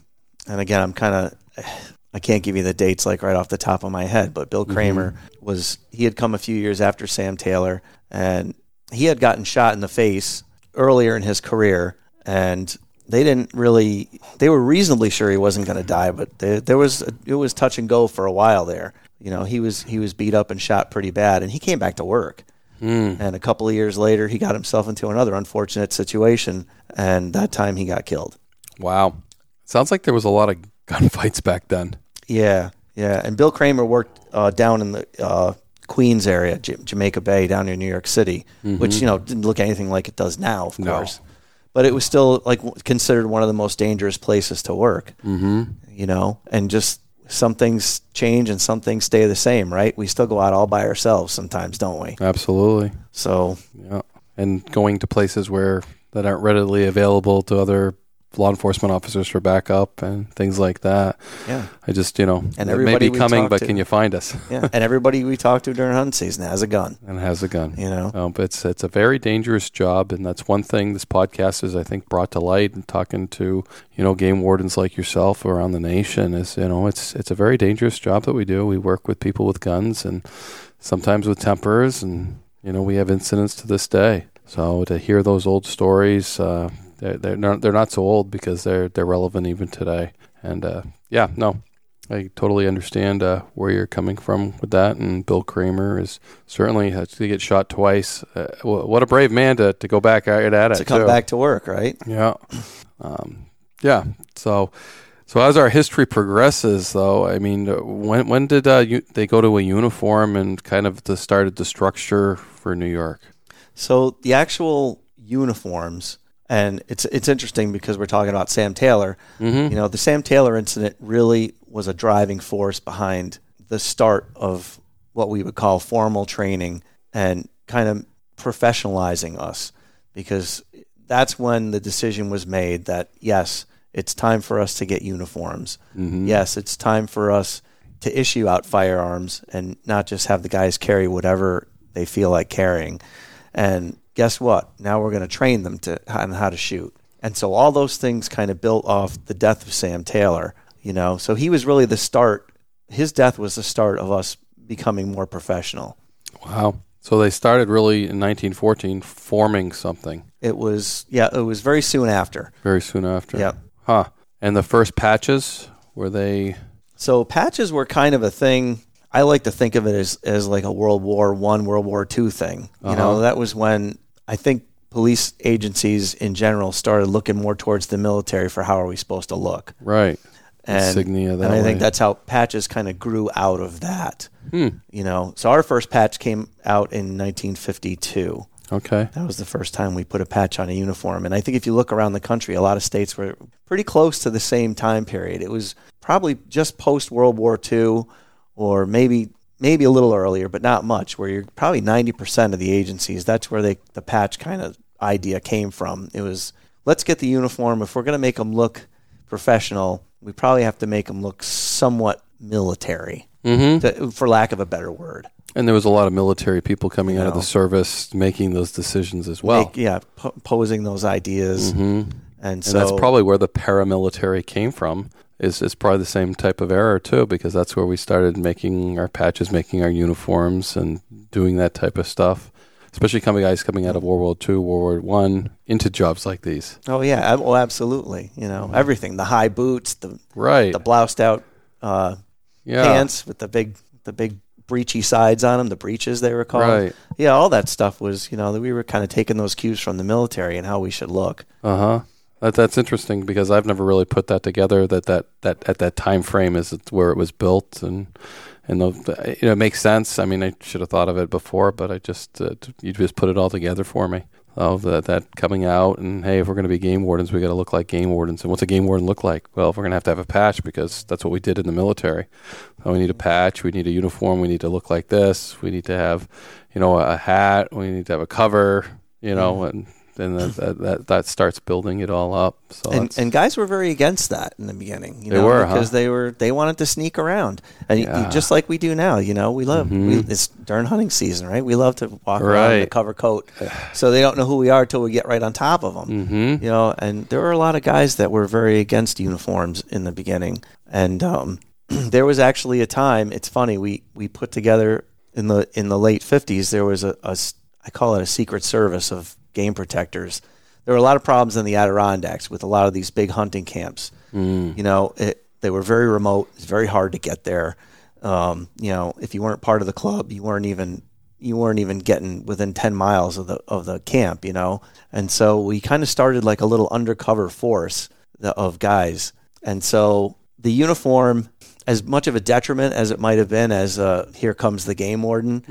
and again, I'm kind of, I can't give you the dates like right off the top of my head, but Bill Kramer was, he had come a few years after Sam Taylor and he had gotten shot in the face earlier in his career. And they didn't really, they were reasonably sure he wasn't going to die, but there, there was, it was touch and go for a while there. You know, he was, he was beat up and shot pretty bad and he came back to work. And a couple of years later, he got himself into another unfortunate situation, and that time he got killed. Wow. Sounds like there was a lot of gunfights back then. Yeah, yeah. And Bill Kramer worked uh, down in the uh, Queens area, J- Jamaica Bay, down near New York City, which you know didn't look anything like it does now, of No. course. But it was still like considered one of the most dangerous places to work. Mm-hmm. You know, and just some things change and some things stay the same, right? We still go out all by ourselves sometimes, don't we? Absolutely. So Yeah. And going to places where that aren't readily available to other law enforcement officers for backup and things like that. yeah. I just, you know, And it may be coming, but to- can you find us? Yeah, and everybody we talk to during hunting season has a gun. and has a gun. You know, Um, but it's it's a very dangerous job, and that's one thing this podcast is, I think, brought to light. And talking to you know game wardens like yourself around the nation is you know it's it's a very dangerous job that we do. We work with people with guns and sometimes with tempers, and you know we have incidents to this day. So to hear those old stories, uh, they're they're not, they're not so old because they're they're relevant even today. And uh, yeah, no, I totally understand uh, where you're coming from with that. And Bill Kramer is certainly had to get shot twice. Uh, what a brave man to, to go back at it. to come too. back to work, right? Yeah. Um, yeah. So, so as our history progresses, though, I mean, uh, when when did uh, you, they go to a uniform and kind of the started the structure for New York? So the actual uniforms, and it's it's interesting because we're talking about Sam Taylor. Mm-hmm. You know, the Sam Taylor incident really was a driving force behind the start of what we would call formal training and kind of professionalizing us, because that's when the decision was made that yes, it's time for us to get uniforms. Mm-hmm. Yes, it's time for us to issue out firearms and not just have the guys carry whatever they feel like carrying. And guess what? Now we're going to train them to on how to shoot. And so all those things kind of built off the death of Sam Taylor, you know. So he was really the start. His death was the start of us becoming more professional. Wow. So they started really in 1914 forming something It was yeah, it was very soon after. very soon after. Yep. Huh. And the first patches were they? So patches were kind of a thing. I like to think of it as, as like a World War One, World War Two thing. You know, uh-huh. that was when I think police agencies in general started looking more towards the military for how are we supposed to look. Right. And, Insignia that and I think that's how patches kind of grew out of that. Hmm. You know, so our first patch came out in 1952. Okay. That was the first time we put a patch on a uniform. And I think if you look around the country, a lot of states were pretty close to the same time period. It was probably just post World War II or maybe maybe a little earlier, but not much, where you're probably 90% of the agencies, that's where they the patch kind of idea came from. It was let's get the uniform if we're going to make them look professional, we probably have to make them look somewhat military. Mm-hmm. to- for lack of a better word. And there was a lot of military people coming out of the service making those decisions as well. Make- yeah, po- posing those ideas. Mm-hmm. And so and that's probably where the paramilitary came from. Is is probably the same type of error too, because that's where we started making our patches, making our uniforms, and doing that type of stuff. Especially coming guys coming out of World War Two, World War One, into jobs like these. Oh yeah, oh absolutely. You know everything: the high boots, the Right. the bloused out uh, yeah. pants with the big the big breechy sides on them, the breeches they were called. Right. Yeah, all that stuff was you know that we were kind of taking those cues from the military and how we should look. Uh huh. That that's interesting because I've never really put that together. That that, that at that time frame is where it was built and and the, you know it makes sense. I mean, I should have thought of it before, but I just uh, you just put it all together for me. Oh, that that coming out and hey, if we're going to be game wardens, we got to look like game wardens. And what's a game warden look like? Well, if we're going to have to have a patch because that's what we did in the military. So we need a patch. We need a uniform. We need to look like this. We need to have, you know, a hat. We need to have a cover. You know, and then that, that that that starts building it all up. So And, and guys were very against that in the beginning. You They know, were, huh? because they were they wanted to sneak around, and Yeah. Mm-hmm. just like we do now. You know, we love we, it's during hunting season, right? We love to walk around in a cover coat, so they don't know who we are until we get right on top of them. Mm-hmm. You know, and there were a lot of guys that were very against uniforms in the beginning, and um, there was actually a time. It's funny we we put together in the in the late fifties. There was a, a I call it a secret service of game protectors. There were a lot of problems in the Adirondacks with a lot of these big hunting camps. Mm. You know, it, they were very remote. It's very hard to get there. Um, you know, if you weren't part of the club, you weren't even you weren't even getting within ten miles of the of the camp. You know, and so we kind of started like a little undercover force of guys. And so the uniform, as much of a detriment as it might have been, as uh, here comes the game warden,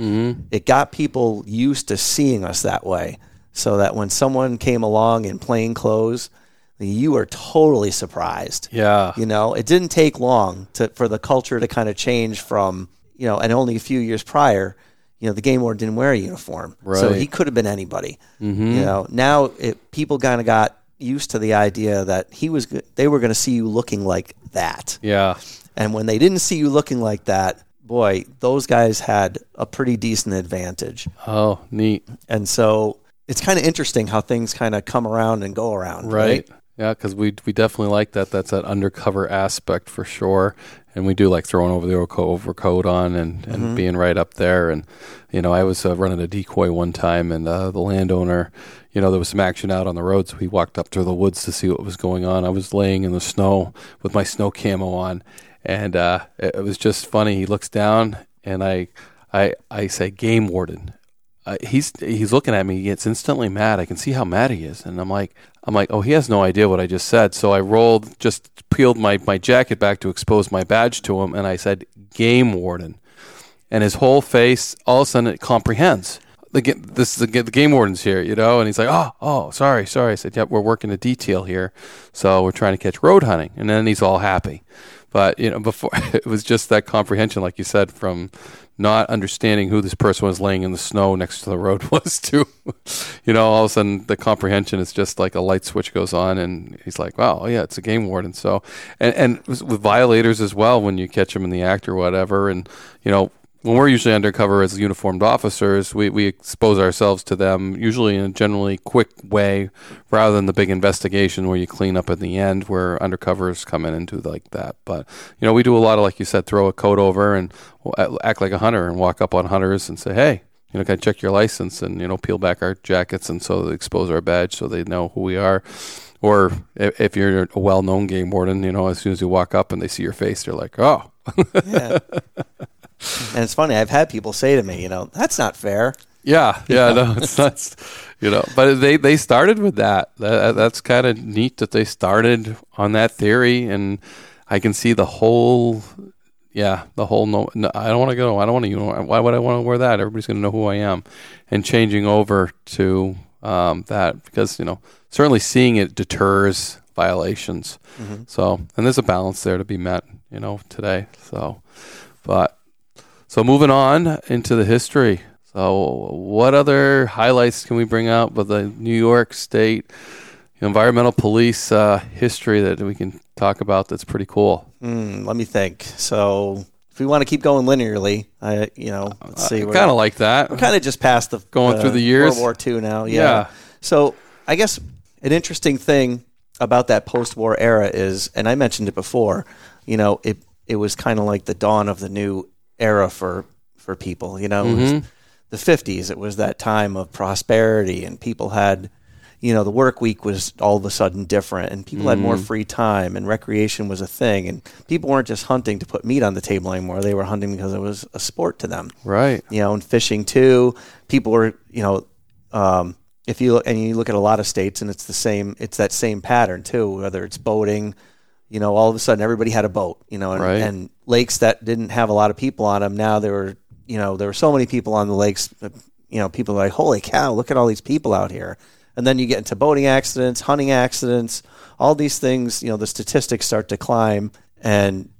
it got people used to seeing us that way. So that when someone came along in plain clothes, you were totally surprised. Yeah. You know, it didn't take long to, for the culture to kind of change from, you know, and only a few years prior, you know, the game warden didn't wear a uniform. So Right. Mm-hmm. he could have been anybody. You know, now it, people kind of got used to the idea that he was, they were going to see you looking like that. Yeah. And when they didn't see you looking like that, boy, those guys had a pretty decent advantage. Oh, neat. And so it's kind of interesting how things kind of come around and go around. Right. Right. Yeah, because we we definitely like that. That's that undercover aspect for sure, and we do like throwing over the overcoat, on and, and Mm-hmm. being right up there. And you know, I was uh, running a decoy one time, and uh, the landowner, you know, there was some action out on the road, so he walked up through the woods to see what was going on. I was laying in the snow with my snow camo on, and uh, it, it was just funny. He looks down, and I I I say, "Game warden." Uh, he's he's looking at me. He gets instantly mad. I can see how mad he is, and I'm like, I'm like, oh, he has no idea what I just said. So I rolled, just peeled my my jacket back to expose my badge to him, and I said, "Game warden," and his whole face, all of a sudden, it comprehends. The, this is the, the game warden's here, you know, and he's like, oh, oh, sorry, sorry. I said, yep, we're working a detail here, so we're trying to catch road hunting, and then he's all happy. But you know, before it was just that comprehension, like you said, from not understanding who this person was laying in the snow next to the road was to, you know, all of a sudden the comprehension is just like a light switch goes on, and he's like, "Wow, oh, yeah, it's a game warden." So, and and with violators as well, when you catch them in the act or whatever, and you know, when we're usually undercover as uniformed officers, we, we expose ourselves to them usually in a generally quick way rather than the big investigation where you clean up at the end where undercovers come in and do like that. But, you know, we do a lot of, like you said, throw a coat over and act like a hunter and walk up on hunters and say, hey, you know, kind of check your license and, you know, peel back our jackets and so they expose our badge so they know who we are. Or if you're a well known game warden, you know, as soon as you walk up and they see your face, they're like, oh. yeah. And it's funny, I've had people say to me, you know, that's not fair. Yeah, yeah, no, it's not, you know, but they, they started with that. that that's kind of neat that they started on that theory. And I can see the whole yeah, the whole no, no I don't want to go. I don't want to. You know, why would I want to wear that? Everybody's going to know who I am, and changing over to um, that because you know certainly seeing it deters violations. Mm-hmm. So and there's a balance there to be met. You know today. So, but so moving on into the history. So what other highlights can we bring out with the New York State environmental police uh, history that we can talk about that's pretty cool? Mm, let me think. So if we want to keep going linearly, I you know let's see. We're Kind of like that. We're kind of just past the going uh, through the years. World War II now. Yeah. yeah. So I guess an interesting thing about that post-war era is, and I mentioned it before. You know, it it was kind of like the dawn of the new era for for people. You know, mm-hmm. the fifties. It was that time of prosperity, and people had you know, the work week was all of a sudden different and people mm. had more mm-hmm. free time and recreation was a thing. And people weren't just hunting to put meat on the table anymore. They were hunting because it was a sport to them. Right. You know, and fishing too. People were, you know, um, if you and you look at a lot of states and it's the same, it's that same pattern too, whether it's boating, you know, all of a sudden everybody had a boat, you know, and, right. and lakes that didn't have a lot of people on them. Now there were, you know, there were so many people on the lakes, uh, you know, people like, holy cow, look at all these people out here and then you get into boating accidents, hunting accidents, all these things. You know, the statistics start to climb, and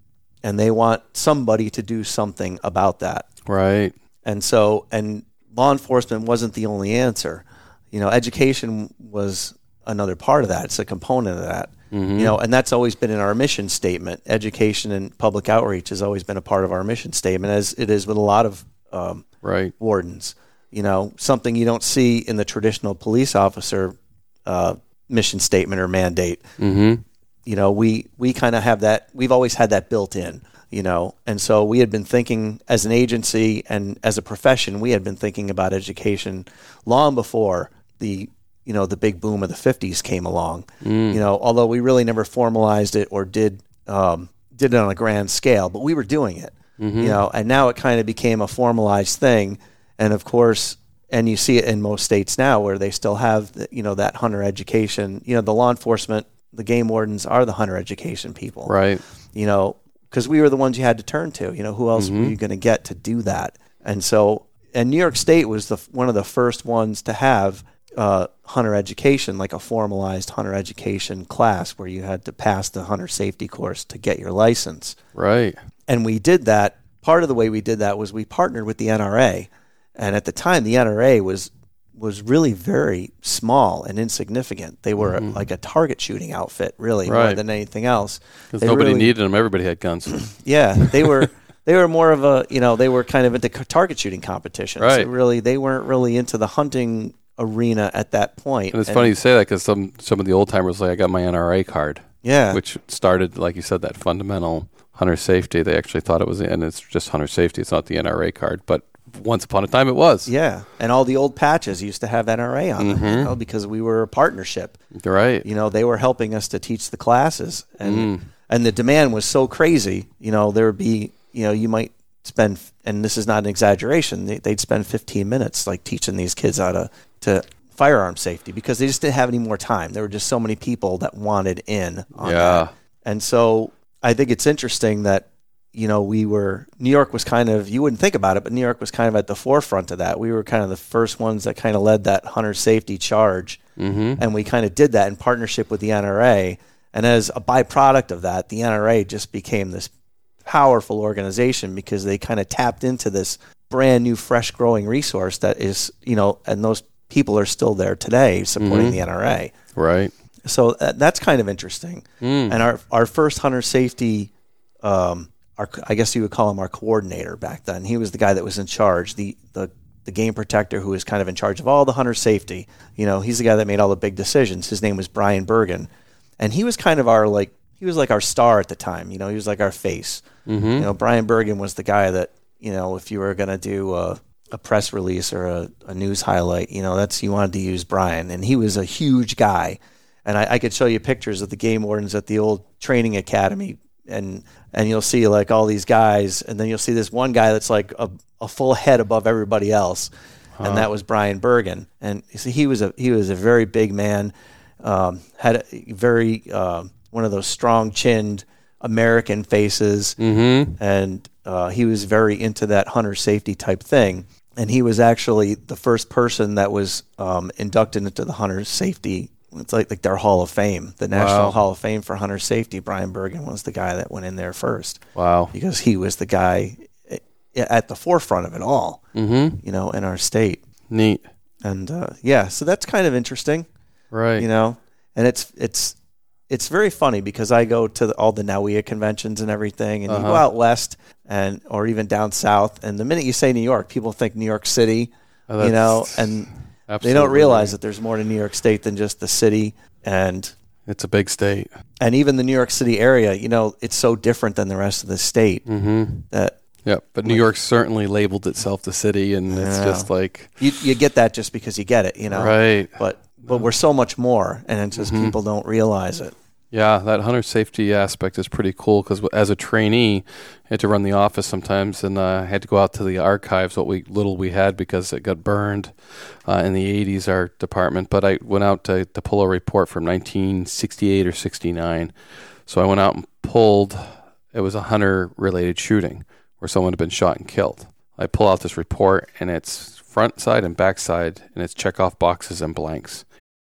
and they want somebody to do something about that. Right. And so, and law enforcement wasn't the only answer. You know, education was another part of that. It's a component of that. Mm-hmm. You know, and that's always been in our mission statement. Education and public outreach has always been a part of our mission statement, as it is with a lot of um, right wardens you know, something you don't see in the traditional police officer uh, mission statement or mandate. Mm-hmm. You know, we we kind of have that. We've always had that built in. You know, and so we had been thinking as an agency and as a profession, we had been thinking about education long before the you know the big boom of the 50s came along. Mm. You know, although we really never formalized it or did um, did it on a grand scale, but we were doing it. Mm-hmm. You know, and now it kind of became a formalized thing and of course, and you see it in most states now where they still have, the, you know, that hunter education. You know, the law enforcement, the game wardens are the hunter education people, right? You know, because we were the ones you had to turn to. You know, who else mm-hmm. were you going to get to do that? And so, and New York State was the one of the first ones to have uh, hunter education, like a formalized hunter education class where you had to pass the hunter safety course to get your license. Right. And we did that. Part of the way we did that was we partnered with the NRA. And at the time, the NRA was was really very small and insignificant. They were mm-hmm. like a target shooting outfit, really, right. more than anything else. Because nobody really, needed them; everybody had guns. yeah, they were. They were more of a, you know, they were kind of into target shooting competitions. Right. really, they weren't really into the hunting arena at that point. And it's and, funny you say that because some some of the old timers like I got my NRA card. Yeah. Which started, like you said, that fundamental hunter safety. They actually thought it was, and it's just hunter safety. It's not the NRA card, but once upon a time it was. Yeah, and all the old patches used to have NRA on mm-hmm. them you know, because we were a partnership. Right. You know, they were helping us to teach the classes, and mm. and the demand was so crazy. You know, there would be you know you might spend, and this is not an exaggeration, they'd spend 15 minutes like teaching these kids how to to firearm safety because they just didn't have any more time. There were just so many people that wanted in. yeah. That. And so I think it's interesting that you know, we were New York was kind of you wouldn't think about it, but New York was kind of at the forefront of that. We were kind of the first ones that kind of led that hunter safety charge, mm-hmm. and we kind of did that in partnership with the NRA. And as a byproduct of that, the NRA just became this powerful organization because they kind of tapped into this brand new, fresh growing resource that is, you know, and those people are still there today supporting mm-hmm. the NRA. Right. So uh, that's kind of interesting. Mm. And our our first hunter safety um, our I guess you would call him our coordinator back then. He was the guy that was in charge, the the the game protector who was kind of in charge of all the hunter safety. You know, he's the guy that made all the big decisions. His name was Brian Bergen, and he was kind of our like he was like our star at the time. You know, he was like our face. Mm-hmm. You know, Brian Bergen was the guy that you know if you were going to do a, a press release or a, a news highlight, you know, that's you wanted to use Brian, and he was a huge guy. And I, I could show you pictures of the game wardens at the old training academy, and and you'll see like all these guys, and then you'll see this one guy that's like a, a full head above everybody else, and that was Brian Bergen. And you see, he was a he was a very big man, um, had a very uh, one of those strong chinned American faces, and uh, he was very into that hunter safety type thing. And he was actually the first person that was um, inducted into the hunter safety. It's like, like their Hall of Fame, the National Wow. Hall of Fame for hunter safety. Brian Bergen was the guy that went in there first Wow. because he was the guy eh, at the forefront of it all, Mm-hmm. you know, in our state. Neat. And uh, yeah, so that's kind of interesting, Right. you know. And it's it's it's very funny because I go to the, all the NAWEOA conventions and everything, and you go Uh-huh. out west and or even down south, and the minute you say New York, people think New York City, Oh, you know, and they don't realize right. that there's more to New York State than just the city and it's a big state. and even the New York City area. You know, it's so different than the rest of the state Mm-hmm. that Yeah, but New York certainly labeled itself the city, and it's Yeah. just like you you get that just because you get it, you know. right. But but we're so much more, and it's just Mhm. people don't realize it. Yeah, that hunter safety aspect is pretty cool because as a trainee, I had to run the office sometimes, and uh, I had to go out to the archives, what we little we had, because it got burned uh, in the '80s. Our department, but I went out to, to pull a report from 1968 or '69. So I went out and pulled. It was a hunter-related shooting where someone had been shot and killed. I pull out this report, and it's front side and back side, and it's check off boxes and blanks.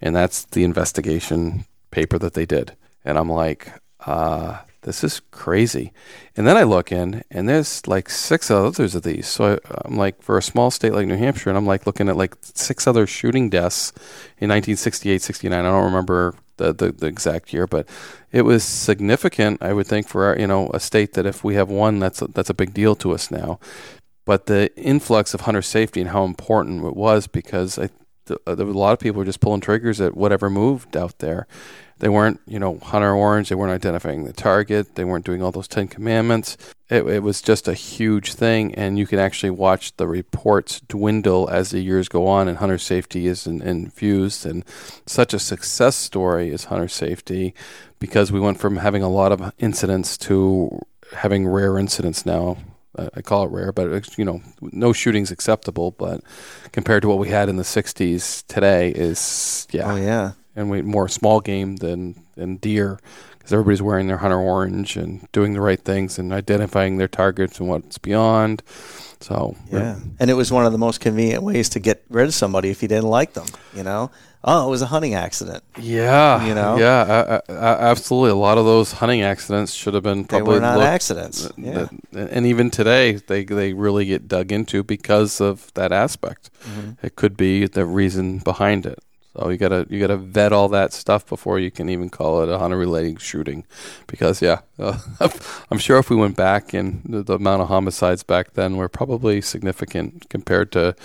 and that's the investigation paper that they did. And I'm like, uh, this is crazy. And then I look in, and there's like six others of these. So I, I'm like, for a small state like New Hampshire, and I'm like looking at like six other shooting deaths in 1968, 69. I don't remember the, the, the exact year, but it was significant. I would think for our, you know a state that if we have one, that's a, that's a big deal to us now. But the influx of hunter safety and how important it was because I th- uh, there were a lot of people were just pulling triggers at whatever moved out there. They weren't, you know, hunter orange. They weren't identifying the target. They weren't doing all those Ten Commandments. It, it was just a huge thing, and you can actually watch the reports dwindle as the years go on, and hunter safety is in, infused. And such a success story is hunter safety because we went from having a lot of incidents to having rare incidents now. I call it rare, but it's, you know, no shootings acceptable. But compared to what we had in the '60s, today is yeah, Oh yeah. and we more small game than than deer because everybody's wearing their hunter orange and doing the right things and identifying their targets and what's beyond. So Yeah. And it was one of the most convenient ways to get rid of somebody if you didn't like them, you know? Oh, it was a hunting accident. yeah, You know? yeah, uh, uh, absolutely. A lot of those hunting accidents should have been They probably were not looked- accidents. Yeah. that- and even today they they really get dug into because of that aspect. Mm-hmm. It could be the reason behind it. So you gotta you gotta vet all that stuff before you can even call it a hunter related shooting, because yeah, uh, I'm sure if we went back and the, the amount of homicides back then were probably significant compared to,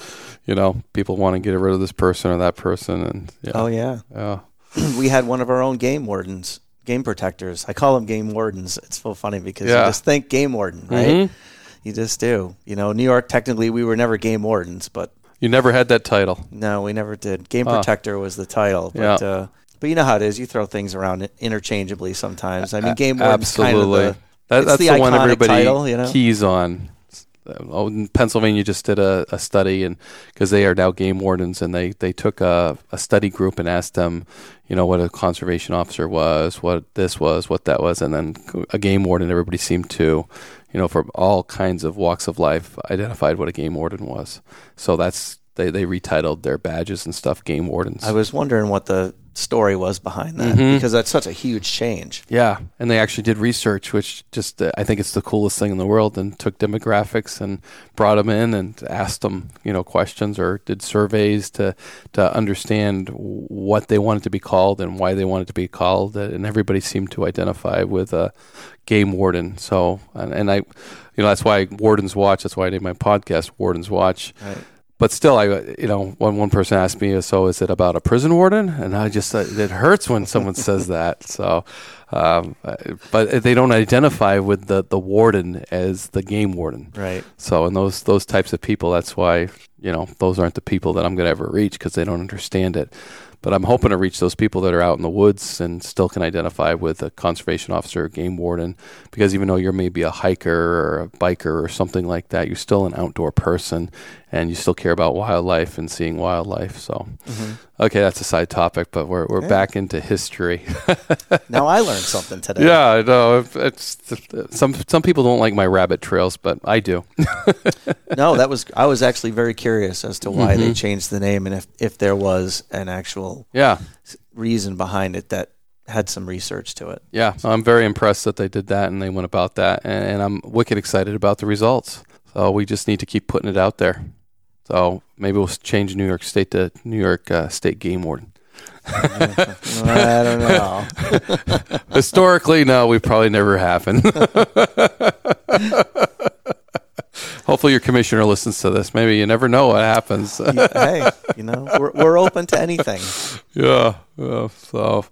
you know, people want to get rid of this person or that person, and yeah, Oh yeah. yeah. we had one of our own game wardens, game protectors. I call them game wardens. It's so funny because Yeah. you just think game warden, right? Mhm. You just do. You know, New York technically we were never game wardens, but You never had that title. no, we never did. Game protector was the title, but Yeah. uh, but you know how it is. You throw things around interchangeably sometimes. I mean, A- game warden's kind of absolutely. the That, that's the the, one everybody title, you know? keys on. oh, Pennsylvania just did a, a study, and because they are now game wardens, and they they took a, a study group and asked them, you know, what a conservation officer was, what this was, what that was, and then a game warden. Everybody seemed to, you know, from all kinds of walks of life, identified what a game warden was. So that's they they retitled their badges and stuff game wardens. I was wondering what the story was behind that mm-hmm. because that's such a huge change. Yeah, and they actually did research, which just uh, I think it's the coolest thing in the world, and took demographics and brought them in and asked them, you know, questions or did surveys to to understand what they wanted to be called and why they wanted to be called, and everybody seemed to identify with a game warden. So, and, and I, you know, that's why Wardens Watch. That's why I named my podcast Wardens Watch. Right but still, I you know when one person asked me, so is it about a prison warden? And I just uh, it hurts when someone says that. So, um, but they don't identify with the the warden as the game warden, right? So, and those those types of people, that's why you know those aren't the people that I'm going to ever reach because they don't understand it. But I'm hoping to reach those people that are out in the woods and still can identify with a conservation officer, or game warden, because even though you're maybe a hiker or a biker or something like that, you're still an outdoor person and you still care about wildlife and seeing wildlife. So, mm-hmm. okay, that's a side topic, but we're we're back into history. now I learned something today. Yeah, I know. It's some some people don't like my rabbit trails, but I do. no, that was I was actually very curious as to why mm-hmm. they changed the name and if if there was an actual yeah reason behind it that had some research to it. Yeah, I'm very impressed that they did that and they went about that, and, and I'm wicked excited about the results. So we just need to keep putting it out there. So maybe we'll change New York State to New York uh, State Game Warden. I don't know. Historically, no, we probably never happened. Hopefully, your commissioner listens to this. Maybe you never know what happens. hey, you know, we're, we're open to anything. Yeah, yeah. So,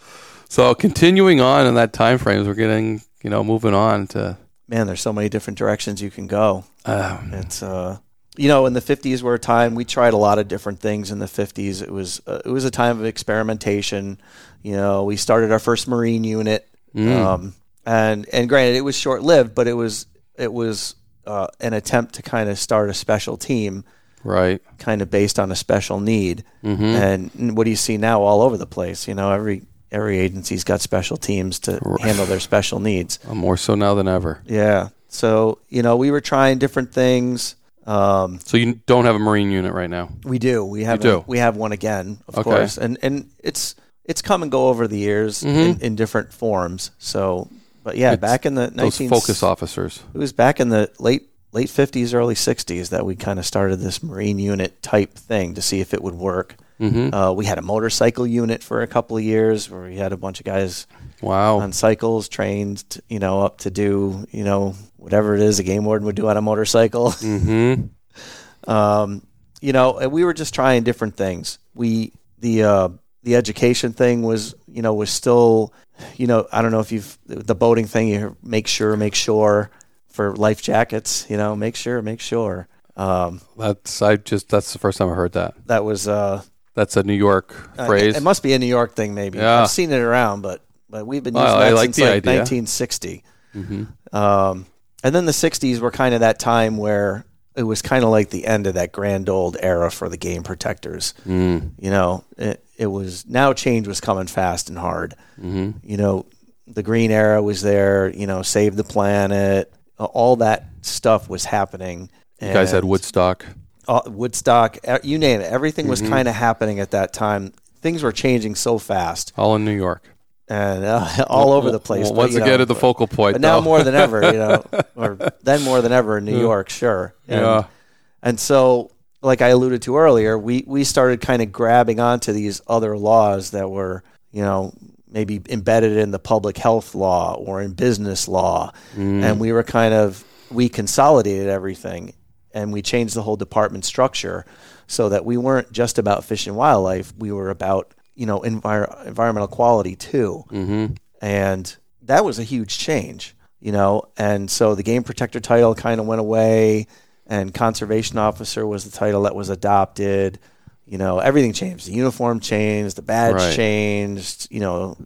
so continuing on in that time frames, we're getting you know moving on to. Man, there's so many different directions you can go. Um, it's uh, you know, in the 50s were a time we tried a lot of different things. In the 50s, it was uh, it was a time of experimentation. You know, we started our first Marine unit, mm. um, and and granted, it was short lived, but it was it was uh, an attempt to kind of start a special team, right? Kind of based on a special need. Mm-hmm. And what do you see now all over the place? You know, every every agency's got special teams to handle their special needs. Uh, more so now than ever. Yeah. So you know, we were trying different things. Um, so you don't have a marine unit right now. We do. We have. do. we have one again, of okay. course, and and it's it's come and go over the years mm-hmm. in, in different forms. So but yeah, it's back in the 19 focus officers. It was back in the late late 50s, early 60s that we kind of started this Marine unit type thing to see if it would work. Mm-hmm. Uh, we had a motorcycle unit for a couple of years where we had a bunch of guys wow. on cycles trained, you know, up to do, you know, whatever it is a game warden would do on a motorcycle. Mm-hmm. um, you know, and we were just trying different things. We the uh, the education thing was, you know, was still you know, I don't know if you've the boating thing. You make sure, make sure for life jackets. You know, make sure, make sure. Um, that's I just that's the first time I heard that. That was uh, that's a New York phrase. Uh, it must be a New York thing, maybe. Yeah. I've seen it around, but but we've been using well, that like since like idea. 1960. Mm-hmm. Um, and then the 60s were kind of that time where it was kind of like the end of that grand old era for the game protectors. Mm. You know, it, it was now change was coming fast and hard. Mm-hmm. You know, the green era was there. You know, save the planet. All that stuff was happening. You guys had Woodstock. Uh, Woodstock, you name it. Everything was mm-hmm. kind of happening at that time. Things were changing so fast. All in New York and uh, all over the place. Well, once again, at the focal point. But now more than ever, you know, or then more than ever in New York, sure. And, yeah. And so, like I alluded to earlier, we we started kind of grabbing onto these other laws that were, you know, maybe embedded in the public health law or in business law, mm. and we were kind of we consolidated everything and we changed the whole department structure so that we weren't just about fish and wildlife. We were about you know envir- environmental quality too, mm-hmm. and that was a huge change. You know, and so the game protector title kind of went away, and conservation officer was the title that was adopted. You know, everything changed. The uniform changed, the badge right. changed. You know,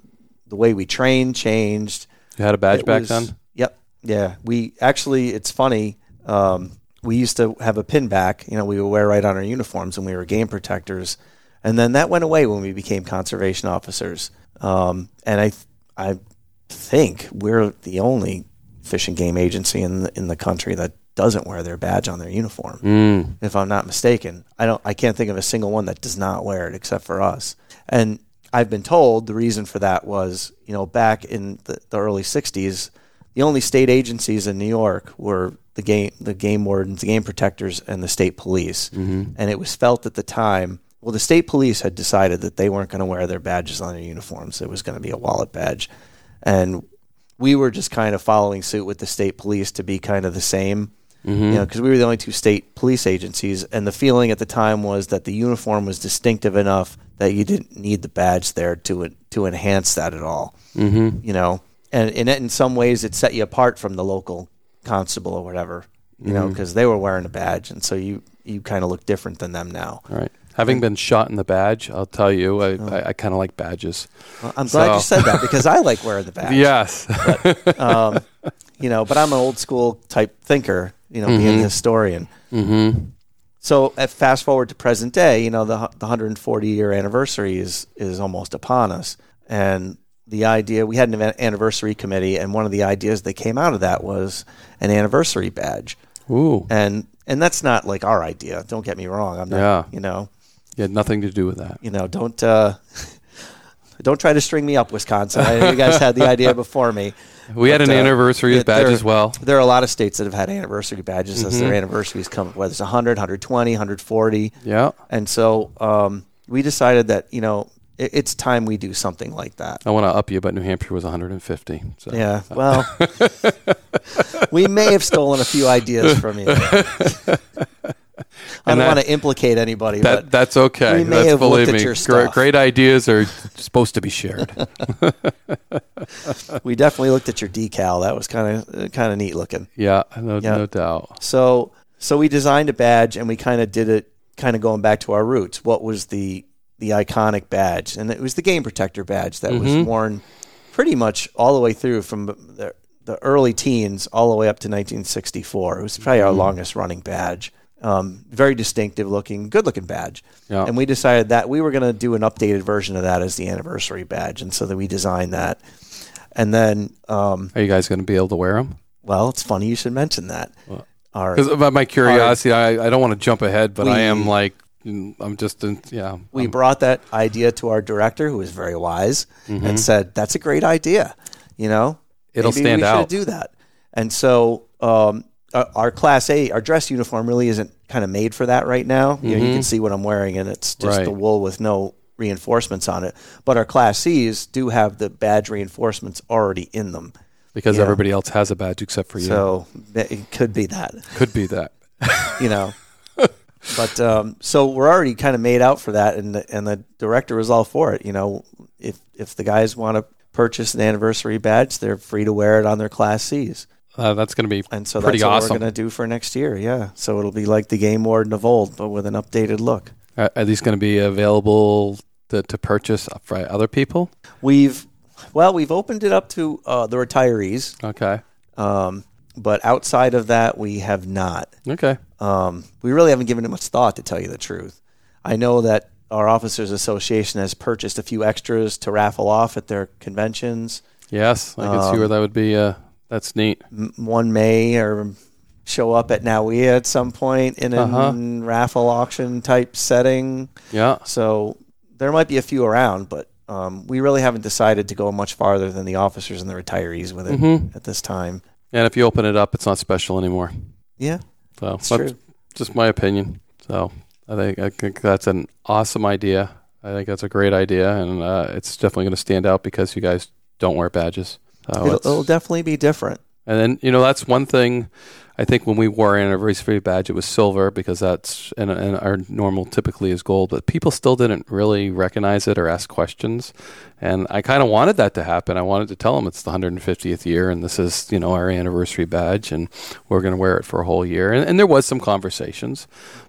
the way we trained changed. You had a badge it back was, then. Yep. Yeah. We actually, it's funny. Um, we used to have a pin back, you know, we would wear right on our uniforms and we were game protectors. And then that went away when we became conservation officers. Um, and I, I think we're the only fish and game agency in the, in the country that doesn't wear their badge on their uniform. Mm. If I'm not mistaken, I don't. I can't think of a single one that does not wear it except for us. And I've been told the reason for that was, you know, back in the, the early '60s, the only state agencies in New York were the game, the game wardens, the game protectors, and the state police. Mm-hmm. And it was felt at the time. Well, the state police had decided that they weren't going to wear their badges on their uniforms. It was going to be a wallet badge, and we were just kind of following suit with the state police to be kind of the same you know, because we were the only two state police agencies, and the feeling at the time was that the uniform was distinctive enough that you didn't need the badge there to to enhance that at all. Mm-hmm. You know, and in in some ways it set you apart from the local constable or whatever. You know, because they were wearing a badge, and so you you kind of look different than them now. All right. Having been shot in the badge, I'll tell you, I, I, I kind of like badges. Well, I'm glad you said that because I like wearing the badge. Yes. um, you know, but I'm an old school type thinker, you know, being a historian. mm-hmm. So, at fast forward to present day, you know, the, the 140 year anniversary is is almost upon us, and the idea we had an anniversary committee, and one of the ideas that came out of that was an anniversary badge, Ooh. and and that's not like our idea. Don't get me wrong. I'm not, Yeah. you know, You had nothing to do with that. you know, don't uh, don't try to string me up, Wisconsin. I you guys had the idea before me. We had an uh, anniversary badge there- as well. There are a lot of states that have had anniversary badges as Mm-hmm. their anniversaries come, whether it's 100, 120, 140. Yeah. And so um, we decided that, you know, it, it's time we do something like that. I want to up you, but New Hampshire was 150. So. Yeah. Well, we may have stolen a few ideas from you. I don't want to implicate anybody, That but that's okay. we may that's believe at me. your Great, stuff. great ideas are supposed to be shared. we definitely looked at your decal. That was kind of kind of neat looking. yeah, no, Yeah. no doubt. So so we designed a badge and we kind of did it kind of going back to our roots. What was the the iconic badge? And it was the game protector badge that was mm-hmm. worn pretty much all the way through from the, the early teens all the way up to 1964. It was probably our mm-hmm. longest running badge. Um, very distinctive looking, good looking badge. Yeah. And we decided that we were going to do an updated version of that as the anniversary badge. And so that we designed that. And then, um, Are you guys going to be able to wear them? well, it's funny you should mention that. Our- Because of my curiosity, I, I don't want to jump ahead, but I am like, I'm just, in, yeah. we I'm- brought that idea to our director, who was very wise, and said, "That's a great idea. You know, Mm-hmm. It'll stand we should out." Do that." And so, um, our, our class A, our dress uniform, really isn't kind of made for that right now. You know, you can see what I'm wearing, and it's just Mm-hmm. Right. the wool with no reinforcements on it. But our class C's do have the badge reinforcements already in them, because yeah. everybody else has a badge except for you. so it could be that. Could be that. you know. but um, so we're already kind of made out for that, and the, and the director was all for it. You know, if if the guys want to purchase an anniversary badge, they're free to wear it on their Class C's, Uh, that's going to be and so pretty that's what awesome. we're going to do for next year. Yeah, so it'll be like the game warden of old, but with an updated look. Are, are these going to be available to, to purchase for other people? We've well, we've opened it up to uh, the retirees, Okay. um, but outside of that, we have not. Okay. Um, we really haven't given it much thought, to tell you the truth. I know that our Officers Association has purchased a few extras to raffle off at their conventions. Yes, I can see Um, where that would be. Uh, that's neat. M- One may or show up at NAWEOA at some point in a Uh-huh. raffle auction type setting. Yeah. So there might be a few around, but um, we really haven't decided to go much farther than the officers and the retirees with it Mhm. at this time. And if you open it up, it's not special anymore. Yeah, So that's true. just my opinion. So I think I think that's an awesome idea. I think that's a great idea, and uh, it's definitely going to stand out because you guys don't wear badges. So It'll, it'll definitely be different. And then you know that's one thing. I think when we wore our anniversary badge, it was silver because that's and, and our normal typically is gold. But people still didn't really recognize it or ask questions, and I kind of wanted that to happen. I wanted to tell them it's the 150th year and this is you know our anniversary badge and we're going to wear it for a whole year. And, and there was some conversations,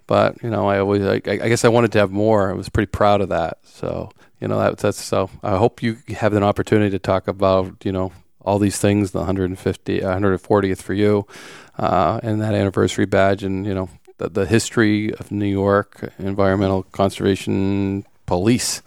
but you know I always I, I guess I wanted to have more. I was pretty proud of that. So you know that, that's so. I hope you have an opportunity to talk about you know all these things, the 150, 140th for you, uh, and that anniversary badge, and you know the, the history of New York Environmental Conservation Police.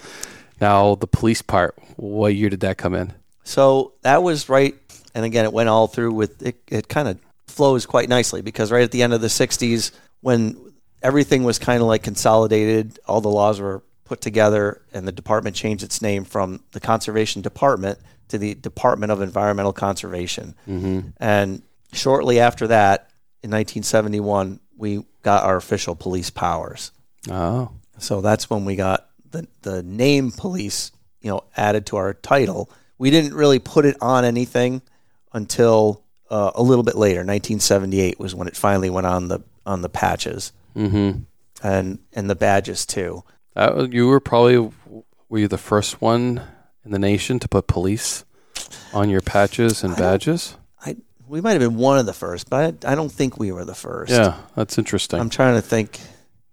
Now the police part. What year did that come in? So that was right, and again, it went all through with it. It kind of flows quite nicely because right at the end of the '60s, when everything was kind of like consolidated, all the laws were put together, and the department changed its name from the Conservation Department to the Department of Environmental Conservation. Mm-hmm. And shortly after that, in 1971, we got our official police powers. Oh, So that's when we got the the name police, you know, added to our title. We didn't really put it on anything until uh, a little bit later. 1978 was when it finally went on the on the patches mm-hmm. and and the badges too. You were probably were you the first one in the nation to put police on your patches and I badges? I we might have been one of the first, but I, I don't think we were the first. Yeah, that's interesting. I'm trying to think.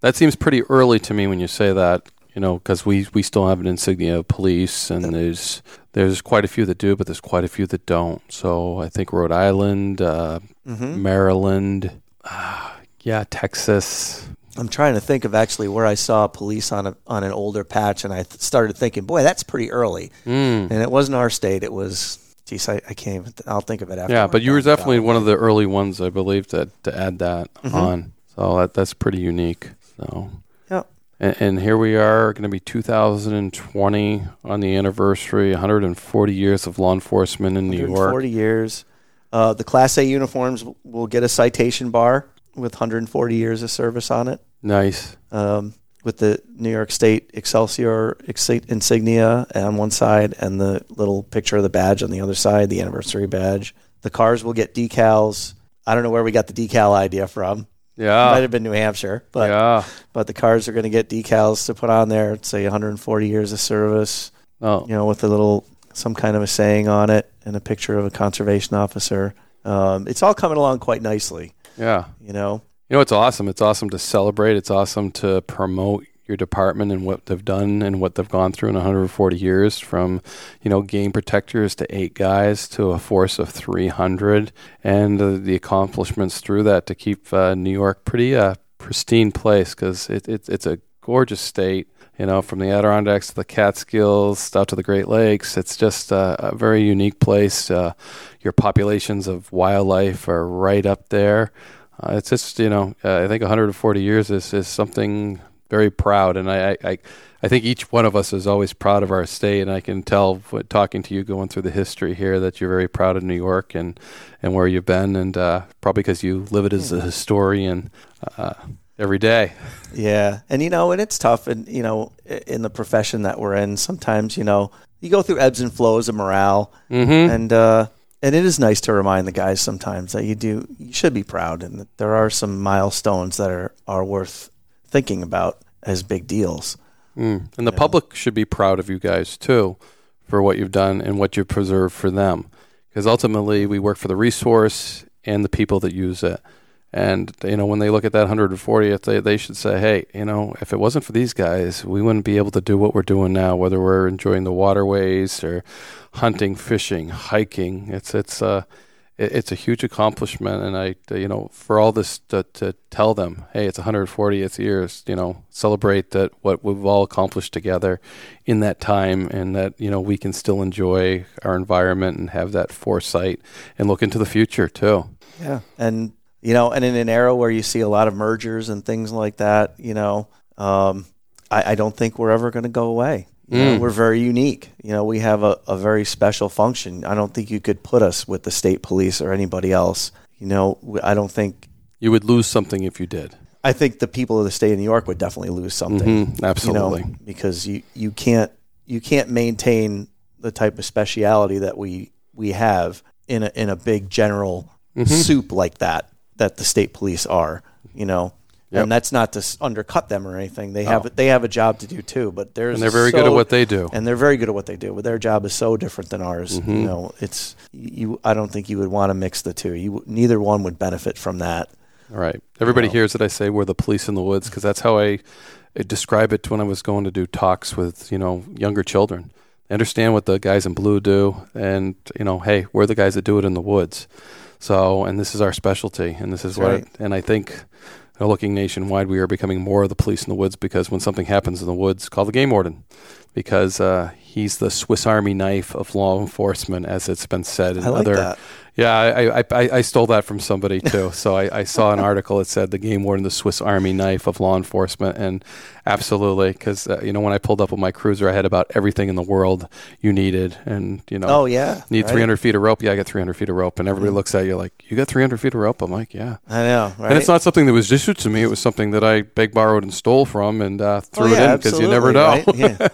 that seems pretty early to me when you say that. You know, because we we still have an insignia of police, and there's there's quite a few that do, but there's quite a few that don't. So I think Rhode Island, uh, hmm Maryland, uh, yeah, Texas. I'm trying to think of actually where I saw police on a on an older patch, and I th- started thinking, boy, that's pretty early. Mm. And it wasn't our state; it was. Geez, I, I can't even. I'll think of it after. Yeah, but you were definitely one of the early ones, I believe, to to add that Mhm. on. So that that's pretty unique. So. Yep. And, and here we are, going to be 2020 on the anniversary, 140 years of law enforcement in New York. 140 years. Uh, the Class A uniforms will get a citation bar with 140 years of service on it. Nice. Um, with the New York State Excelsior insignia on one side and the little picture of the badge on the other side, the anniversary badge. The cars will get decals. I don't know where we got the decal idea from. Yeah. It Might have been New Hampshire, but yeah. but the cars are going to get decals to put on there. Say 140 years of service. Oh, you know, with a little some kind of a saying on it and a picture of a conservation officer. Um, it's all coming along quite nicely. Yeah. You know, You know, it's awesome. It's awesome to celebrate. It's awesome to promote your department and what they've done and what they've gone through in 140 years from, you know, game protectors to eight guys to a force of 300 and uh, the accomplishments through that to keep uh, New York pretty uh, pristine place because it, it, it's a gorgeous state. You know, from the Adirondacks to the Catskills out to the Great Lakes, it's just uh, a very unique place. Uh, your populations of wildlife are right up there. Uh, it's just you know uh, I think 140 years is, is something very proud, and I, I I think each one of us is always proud of our state, and I can tell what, talking to you going through the history here that you're very proud of New York and and where you've been, and uh, probably because you live it as a historian uh, every day. yeah, and you know, and it's tough, and you know, in the profession that we're in, sometimes you know, you go through ebbs and flows of morale, Mm-hmm. and uh, and it is nice to remind the guys sometimes that you do, you should be proud, and that there are some milestones that are are worth thinking about as big deals. Mm. And the public should be proud of you guys too for what you've done and what you've preserved for them. Because ultimately, we work for the resource and the people that use it. And you know, when they look at that 140th, they they should say, "Hey, you know, if it wasn't for these guys, we wouldn't be able to do what we're doing now. Whether we're enjoying the waterways or hunting, fishing, hiking, it's it's uh, it, it's a huge accomplishment." And I, you know, for all this to, to tell them, "Hey, it's 140th years. You know, celebrate that what we've all accomplished together in that time, and that you know we can still enjoy our environment and have that foresight and look into the future too." Yeah, and you know, and in an era where you see a lot of mergers and things like that, you know, um, I, I don't think we're ever going to go away. You know, Mm. we're very unique. You know, we have a, a very special function. I don't think you could put us with the state police or anybody else. You know, I don't think. You would lose something if you did. I think the people of the state of New York would definitely lose something. Mhm, absolutely. You know, because you, you can't you can't maintain the type of speciality that we we have in a in a big general Mhm. soup like that that the state police are. You know. Yep. And that's not to s- undercut them or anything. They have No. they have a job to do too, but there's And they're very good at what they do. and they're very good at what they do. But their job is so different than ours. Mm-hmm. You know, it's you. I don't think you would want to mix the two. You neither one would benefit from that. All right. Everybody know. hears that I say we're the police in the woods because that's how I, I describe it when I was going to do talks with you know younger children. They understand what the guys in blue do, and you know, hey, we're the guys that do it in the woods. So, and this is our specialty, and this is That's what. right. And I think, looking nationwide, we are becoming more of the police in the woods because when something happens in the woods, call the game warden, because uh, he's the Swiss Army knife of law enforcement, as it's been said in I like other. that. Yeah, I, I, I, stole that from somebody too. so I, I saw an article that said the game warden, the Swiss Army knife of law enforcement, and absolutely, because uh, you know when I pulled up with my cruiser, I had about everything in the world you needed, and you know, Oh yeah, need right? Mm-hmm. 300 feet of rope. Yeah, I got 300 feet of rope, and everybody looks at you like, you got 300 feet of rope. I'm like, yeah. I know, right? And it's not something that was issued to me. It was something that I begged, borrowed, and stole from, and uh, Oh, threw yeah, it in because you never know. right? Yeah.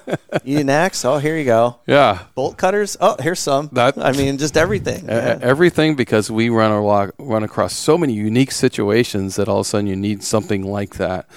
You need an axe? Oh, here you go. yeah, Bolt cutters? Oh, here's some. That- I mean, just everything. Yeah. everything because we run run across so many unique situations that all of a sudden you need something like that.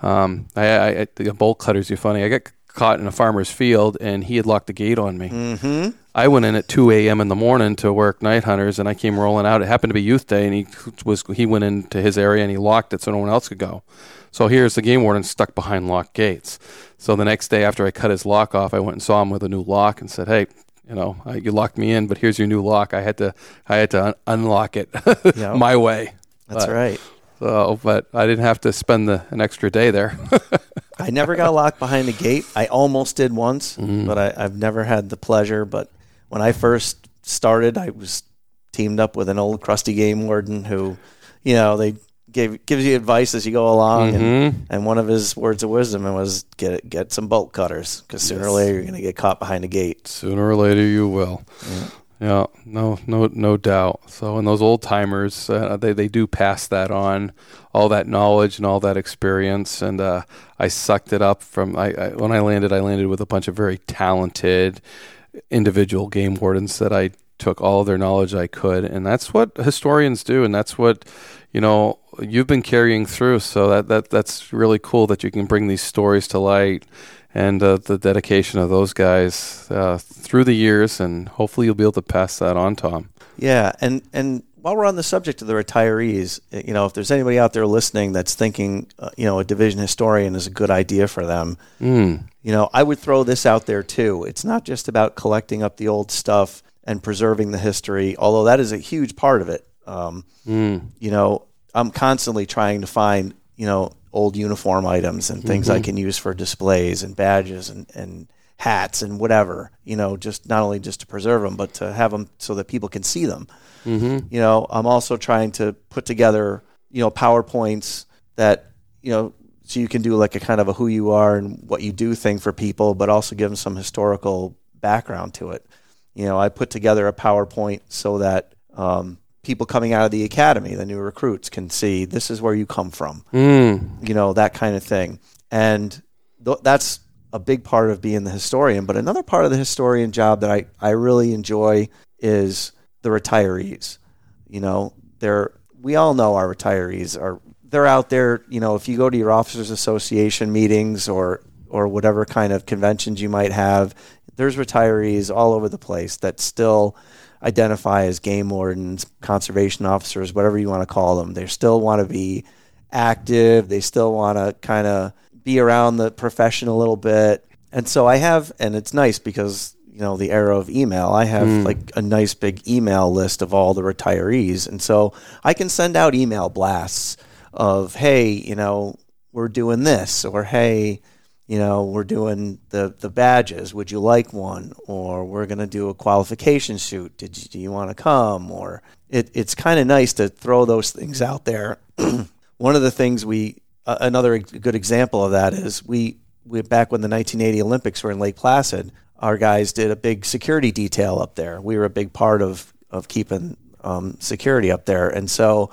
Um, I, I, I the bolt cutters. You funny. I got caught in a farmer's field and he had locked the gate on me. Mm-hmm. I went in at 2 a.m. in the morning to work night hunters, and I came rolling out. It happened to be youth day, and he was he went into his area and he locked it so no one else could go. So here's the game warden stuck behind locked gates. So the next day after I cut his lock off, I went and saw him with a new lock and said, "Hey, you know, uh, you locked me in, but here's your new lock. I had to I had to un- unlock it Yeah. my way." That's But- right. So, but I didn't have to spend the, an extra day there. I never got locked behind the gate. I almost did once, Mm-hmm. but I, I've never had the pleasure. But when I first started, I was teamed up with an old crusty game warden who, you know, they gave gives you advice as you go along, Mm-hmm. and, and one of his words of wisdom was get get some bolt cutters because sooner or later you're going to get caught behind a gate. Sooner or later, you will. Yeah, no, no, no doubt. So, and those old timers, uh, they they do pass that on, all that knowledge and all that experience. And uh, I sucked it up from. I, I when I landed, I landed with a bunch of very talented individual game wardens that I took all of their knowledge I could, and that's what historians do, and that's what you know you've been carrying through. So that that that's really cool that you can bring these stories to light, and uh, the dedication of those guys uh, through the years, and hopefully you'll be able to pass that on, Tom. Yeah, and and while we're on the subject of the retirees, uh, you know, if there's anybody out there listening that's thinking, uh, you know, a division historian is a good idea for them, Mm. you know, I would throw this out there too. It's not just about collecting up the old stuff and preserving the history, although that is a huge part of it. Um, Mm. you know, I'm constantly trying to find, you know, old uniform items and things I can use for displays and badges and, and hats and whatever, you know, just not only just to preserve them, but to have them so that people can see them. Mm-hmm. You know, I'm also trying to put together, you know, PowerPoints that, you know, so you can do like a kind of a who you are and what you do thing for people, but also give them some historical background to it. You know, I put together a PowerPoint so that um, people coming out of the academy, the new recruits, can see this is where you come from. Mm. You know, that kind of thing. And th- that's a big part of being the historian. But another part of the historian job that I, I really enjoy is the retirees. You know, they're we all know our retirees are they're out there, you know, if you go to your officers association meetings or or whatever kind of conventions you might have, there's retirees all over the place that still identify as game wardens, conservation officers, whatever you want to call them. They still want to be active. They still want to kind of be around the profession a little bit. And so I have, and it's nice because, you know, the era of email, I have hmm. like a nice big email list of all the retirees. And so I can send out email blasts of, hey, you know, we're doing this, or hey, you know, we're doing the, the badges. Would you like one? Or we're going to do a qualification shoot. Did you, do you want to come? Or it, it's kind of nice to throw those things out there. One of the things we, uh, another good example of that is we, we, back when the 1980 Olympics were in Lake Placid, our guys did a big security detail up there. We were a big part of, of keeping um, security up there. And so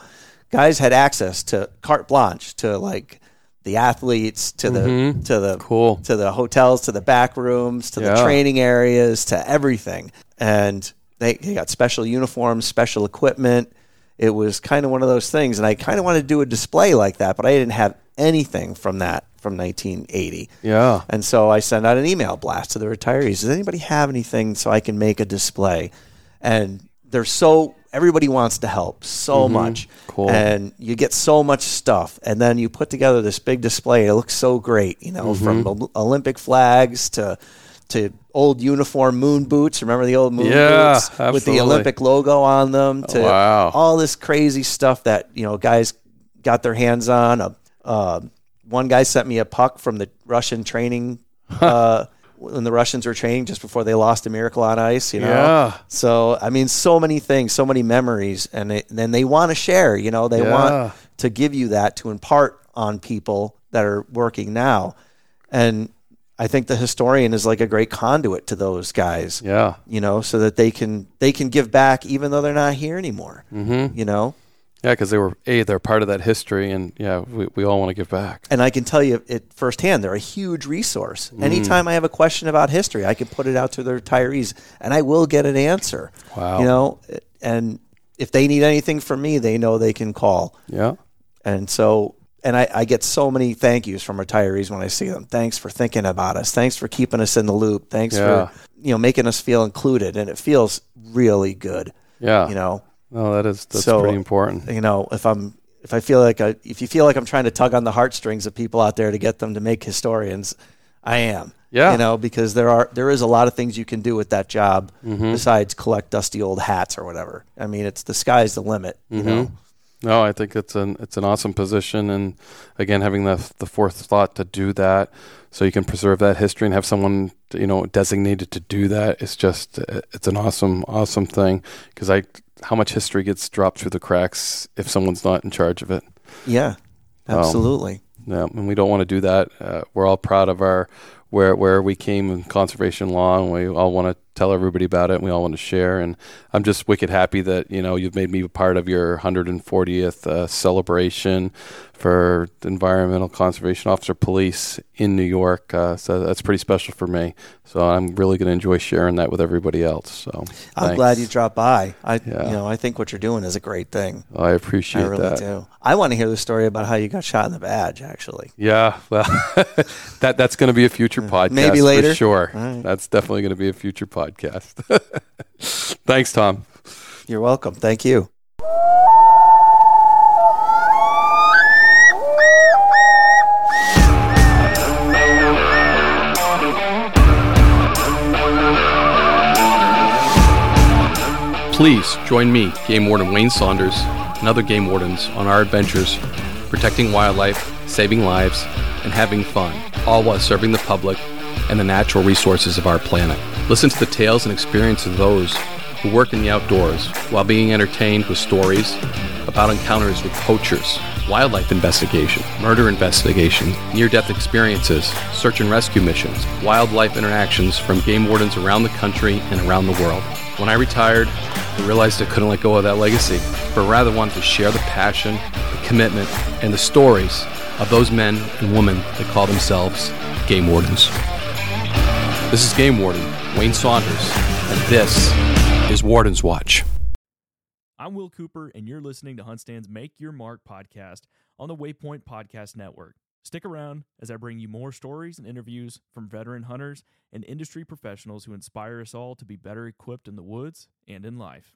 guys had access to carte blanche to like the athletes, to the, mm-hmm. to the, Cool. to the hotels, to the back rooms, to the training areas, to everything. And they, they got special uniforms, special equipment. It was kind of one of those things. And I kind of wanted to do a display like that, but I didn't have anything from that from 1980. Yeah. And so I sent out an email blast to the retirees. Does anybody have anything so I can make a display? And they're so everybody wants to help so much. Cool. And you get so much stuff and then you put together this big display. It looks so great, you know, from Ol- Olympic flags to to old uniform moon boots. Remember the old moon Yeah, boots with the Olympic logo on them? To Wow. all this crazy stuff that you know guys got their hands on. Uh, uh, one guy sent me a puck from the Russian training. uh, when the Russians were training just before they lost a miracle on ice, you know. Yeah. So I mean, so many things, so many memories, and it, then they want to share. You know, they Yeah. want to give you that to impart on people that are working now, and I think the historian is like a great conduit to those guys. Yeah. You know, so that they can they can give back even though they're not here anymore. Mm-hmm. You know, Yeah, because they were a they're part of that history, and yeah, we, we all want to give back. and I can tell you it firsthand. They're a huge resource. Mm. Anytime I have a question about history, I can put it out to the retirees, and I will get an answer. Wow. You know, and if they need anything from me, they know they can call. Yeah, And so, and I, I get so many thank yous from retirees when I see them. Thanks for thinking about us. Thanks for keeping us in the loop. Thanks Yeah. for you know making us feel included, and it feels really good. yeah. You know, no, that is that's So, pretty important. you know, if I'm if I feel like I, if you feel like I'm trying to tug on the heartstrings of people out there to get them to make historians, I am. Yeah. You know, because there are there is a lot of things you can do with that job Mm-hmm. besides collect dusty old hats or whatever. I mean, it's the sky's the limit. You know. No, I think it's an it's an awesome position, and again, having the the forethought to do that, so you can preserve that history and have someone you know designated to do that. It's just it's an awesome awesome thing because I how much history gets dropped through the cracks if someone's not in charge of it. Yeah. Um, Absolutely. Yeah, and we don't want to do that. Uh, we're all proud of our where where we came in conservation law, and we all want to tell everybody about it. and We all want to share, and I'm just wicked happy that you know you've made me a part of your 140th uh, celebration for the Environmental Conservation Officer Police in New York. Uh, so that's pretty special for me. So I'm really going to enjoy sharing that with everybody else. So I'm thanks. glad you dropped by. I Yeah. you know, I think what you're doing is a great thing. I appreciate it. I really that. do. I want to hear the story about how you got shot in the badge actually. Yeah, well, that that's going to be a future podcast, Maybe later. for sure. Right. That's definitely going to be a future podcast. Thanks, Tom. You're welcome. Thank you. Please join me, Game Warden Wayne Saunders, and other game wardens on our adventures protecting wildlife, saving lives, and having fun, all while serving the public and the natural resources of our planet. Listen to the tales and experiences of those who work in the outdoors while being entertained with stories about encounters with poachers, wildlife investigation, murder investigation, near death experiences, search and rescue missions, wildlife interactions from game wardens around the country and around the world. When I retired, I realized I couldn't let go of that legacy, but rather wanted to share the passion, the commitment, and the stories of those men and women that call themselves game wardens. This is Game Warden Wayne Saunders, and this is Warden's Watch. I'm Will Cooper, and you're listening to Huntstand's Make Your Mark podcast on the Waypoint Podcast Network. Stick around as I bring you more stories and interviews from veteran hunters and industry professionals who inspire us all to be better equipped in the woods and in life.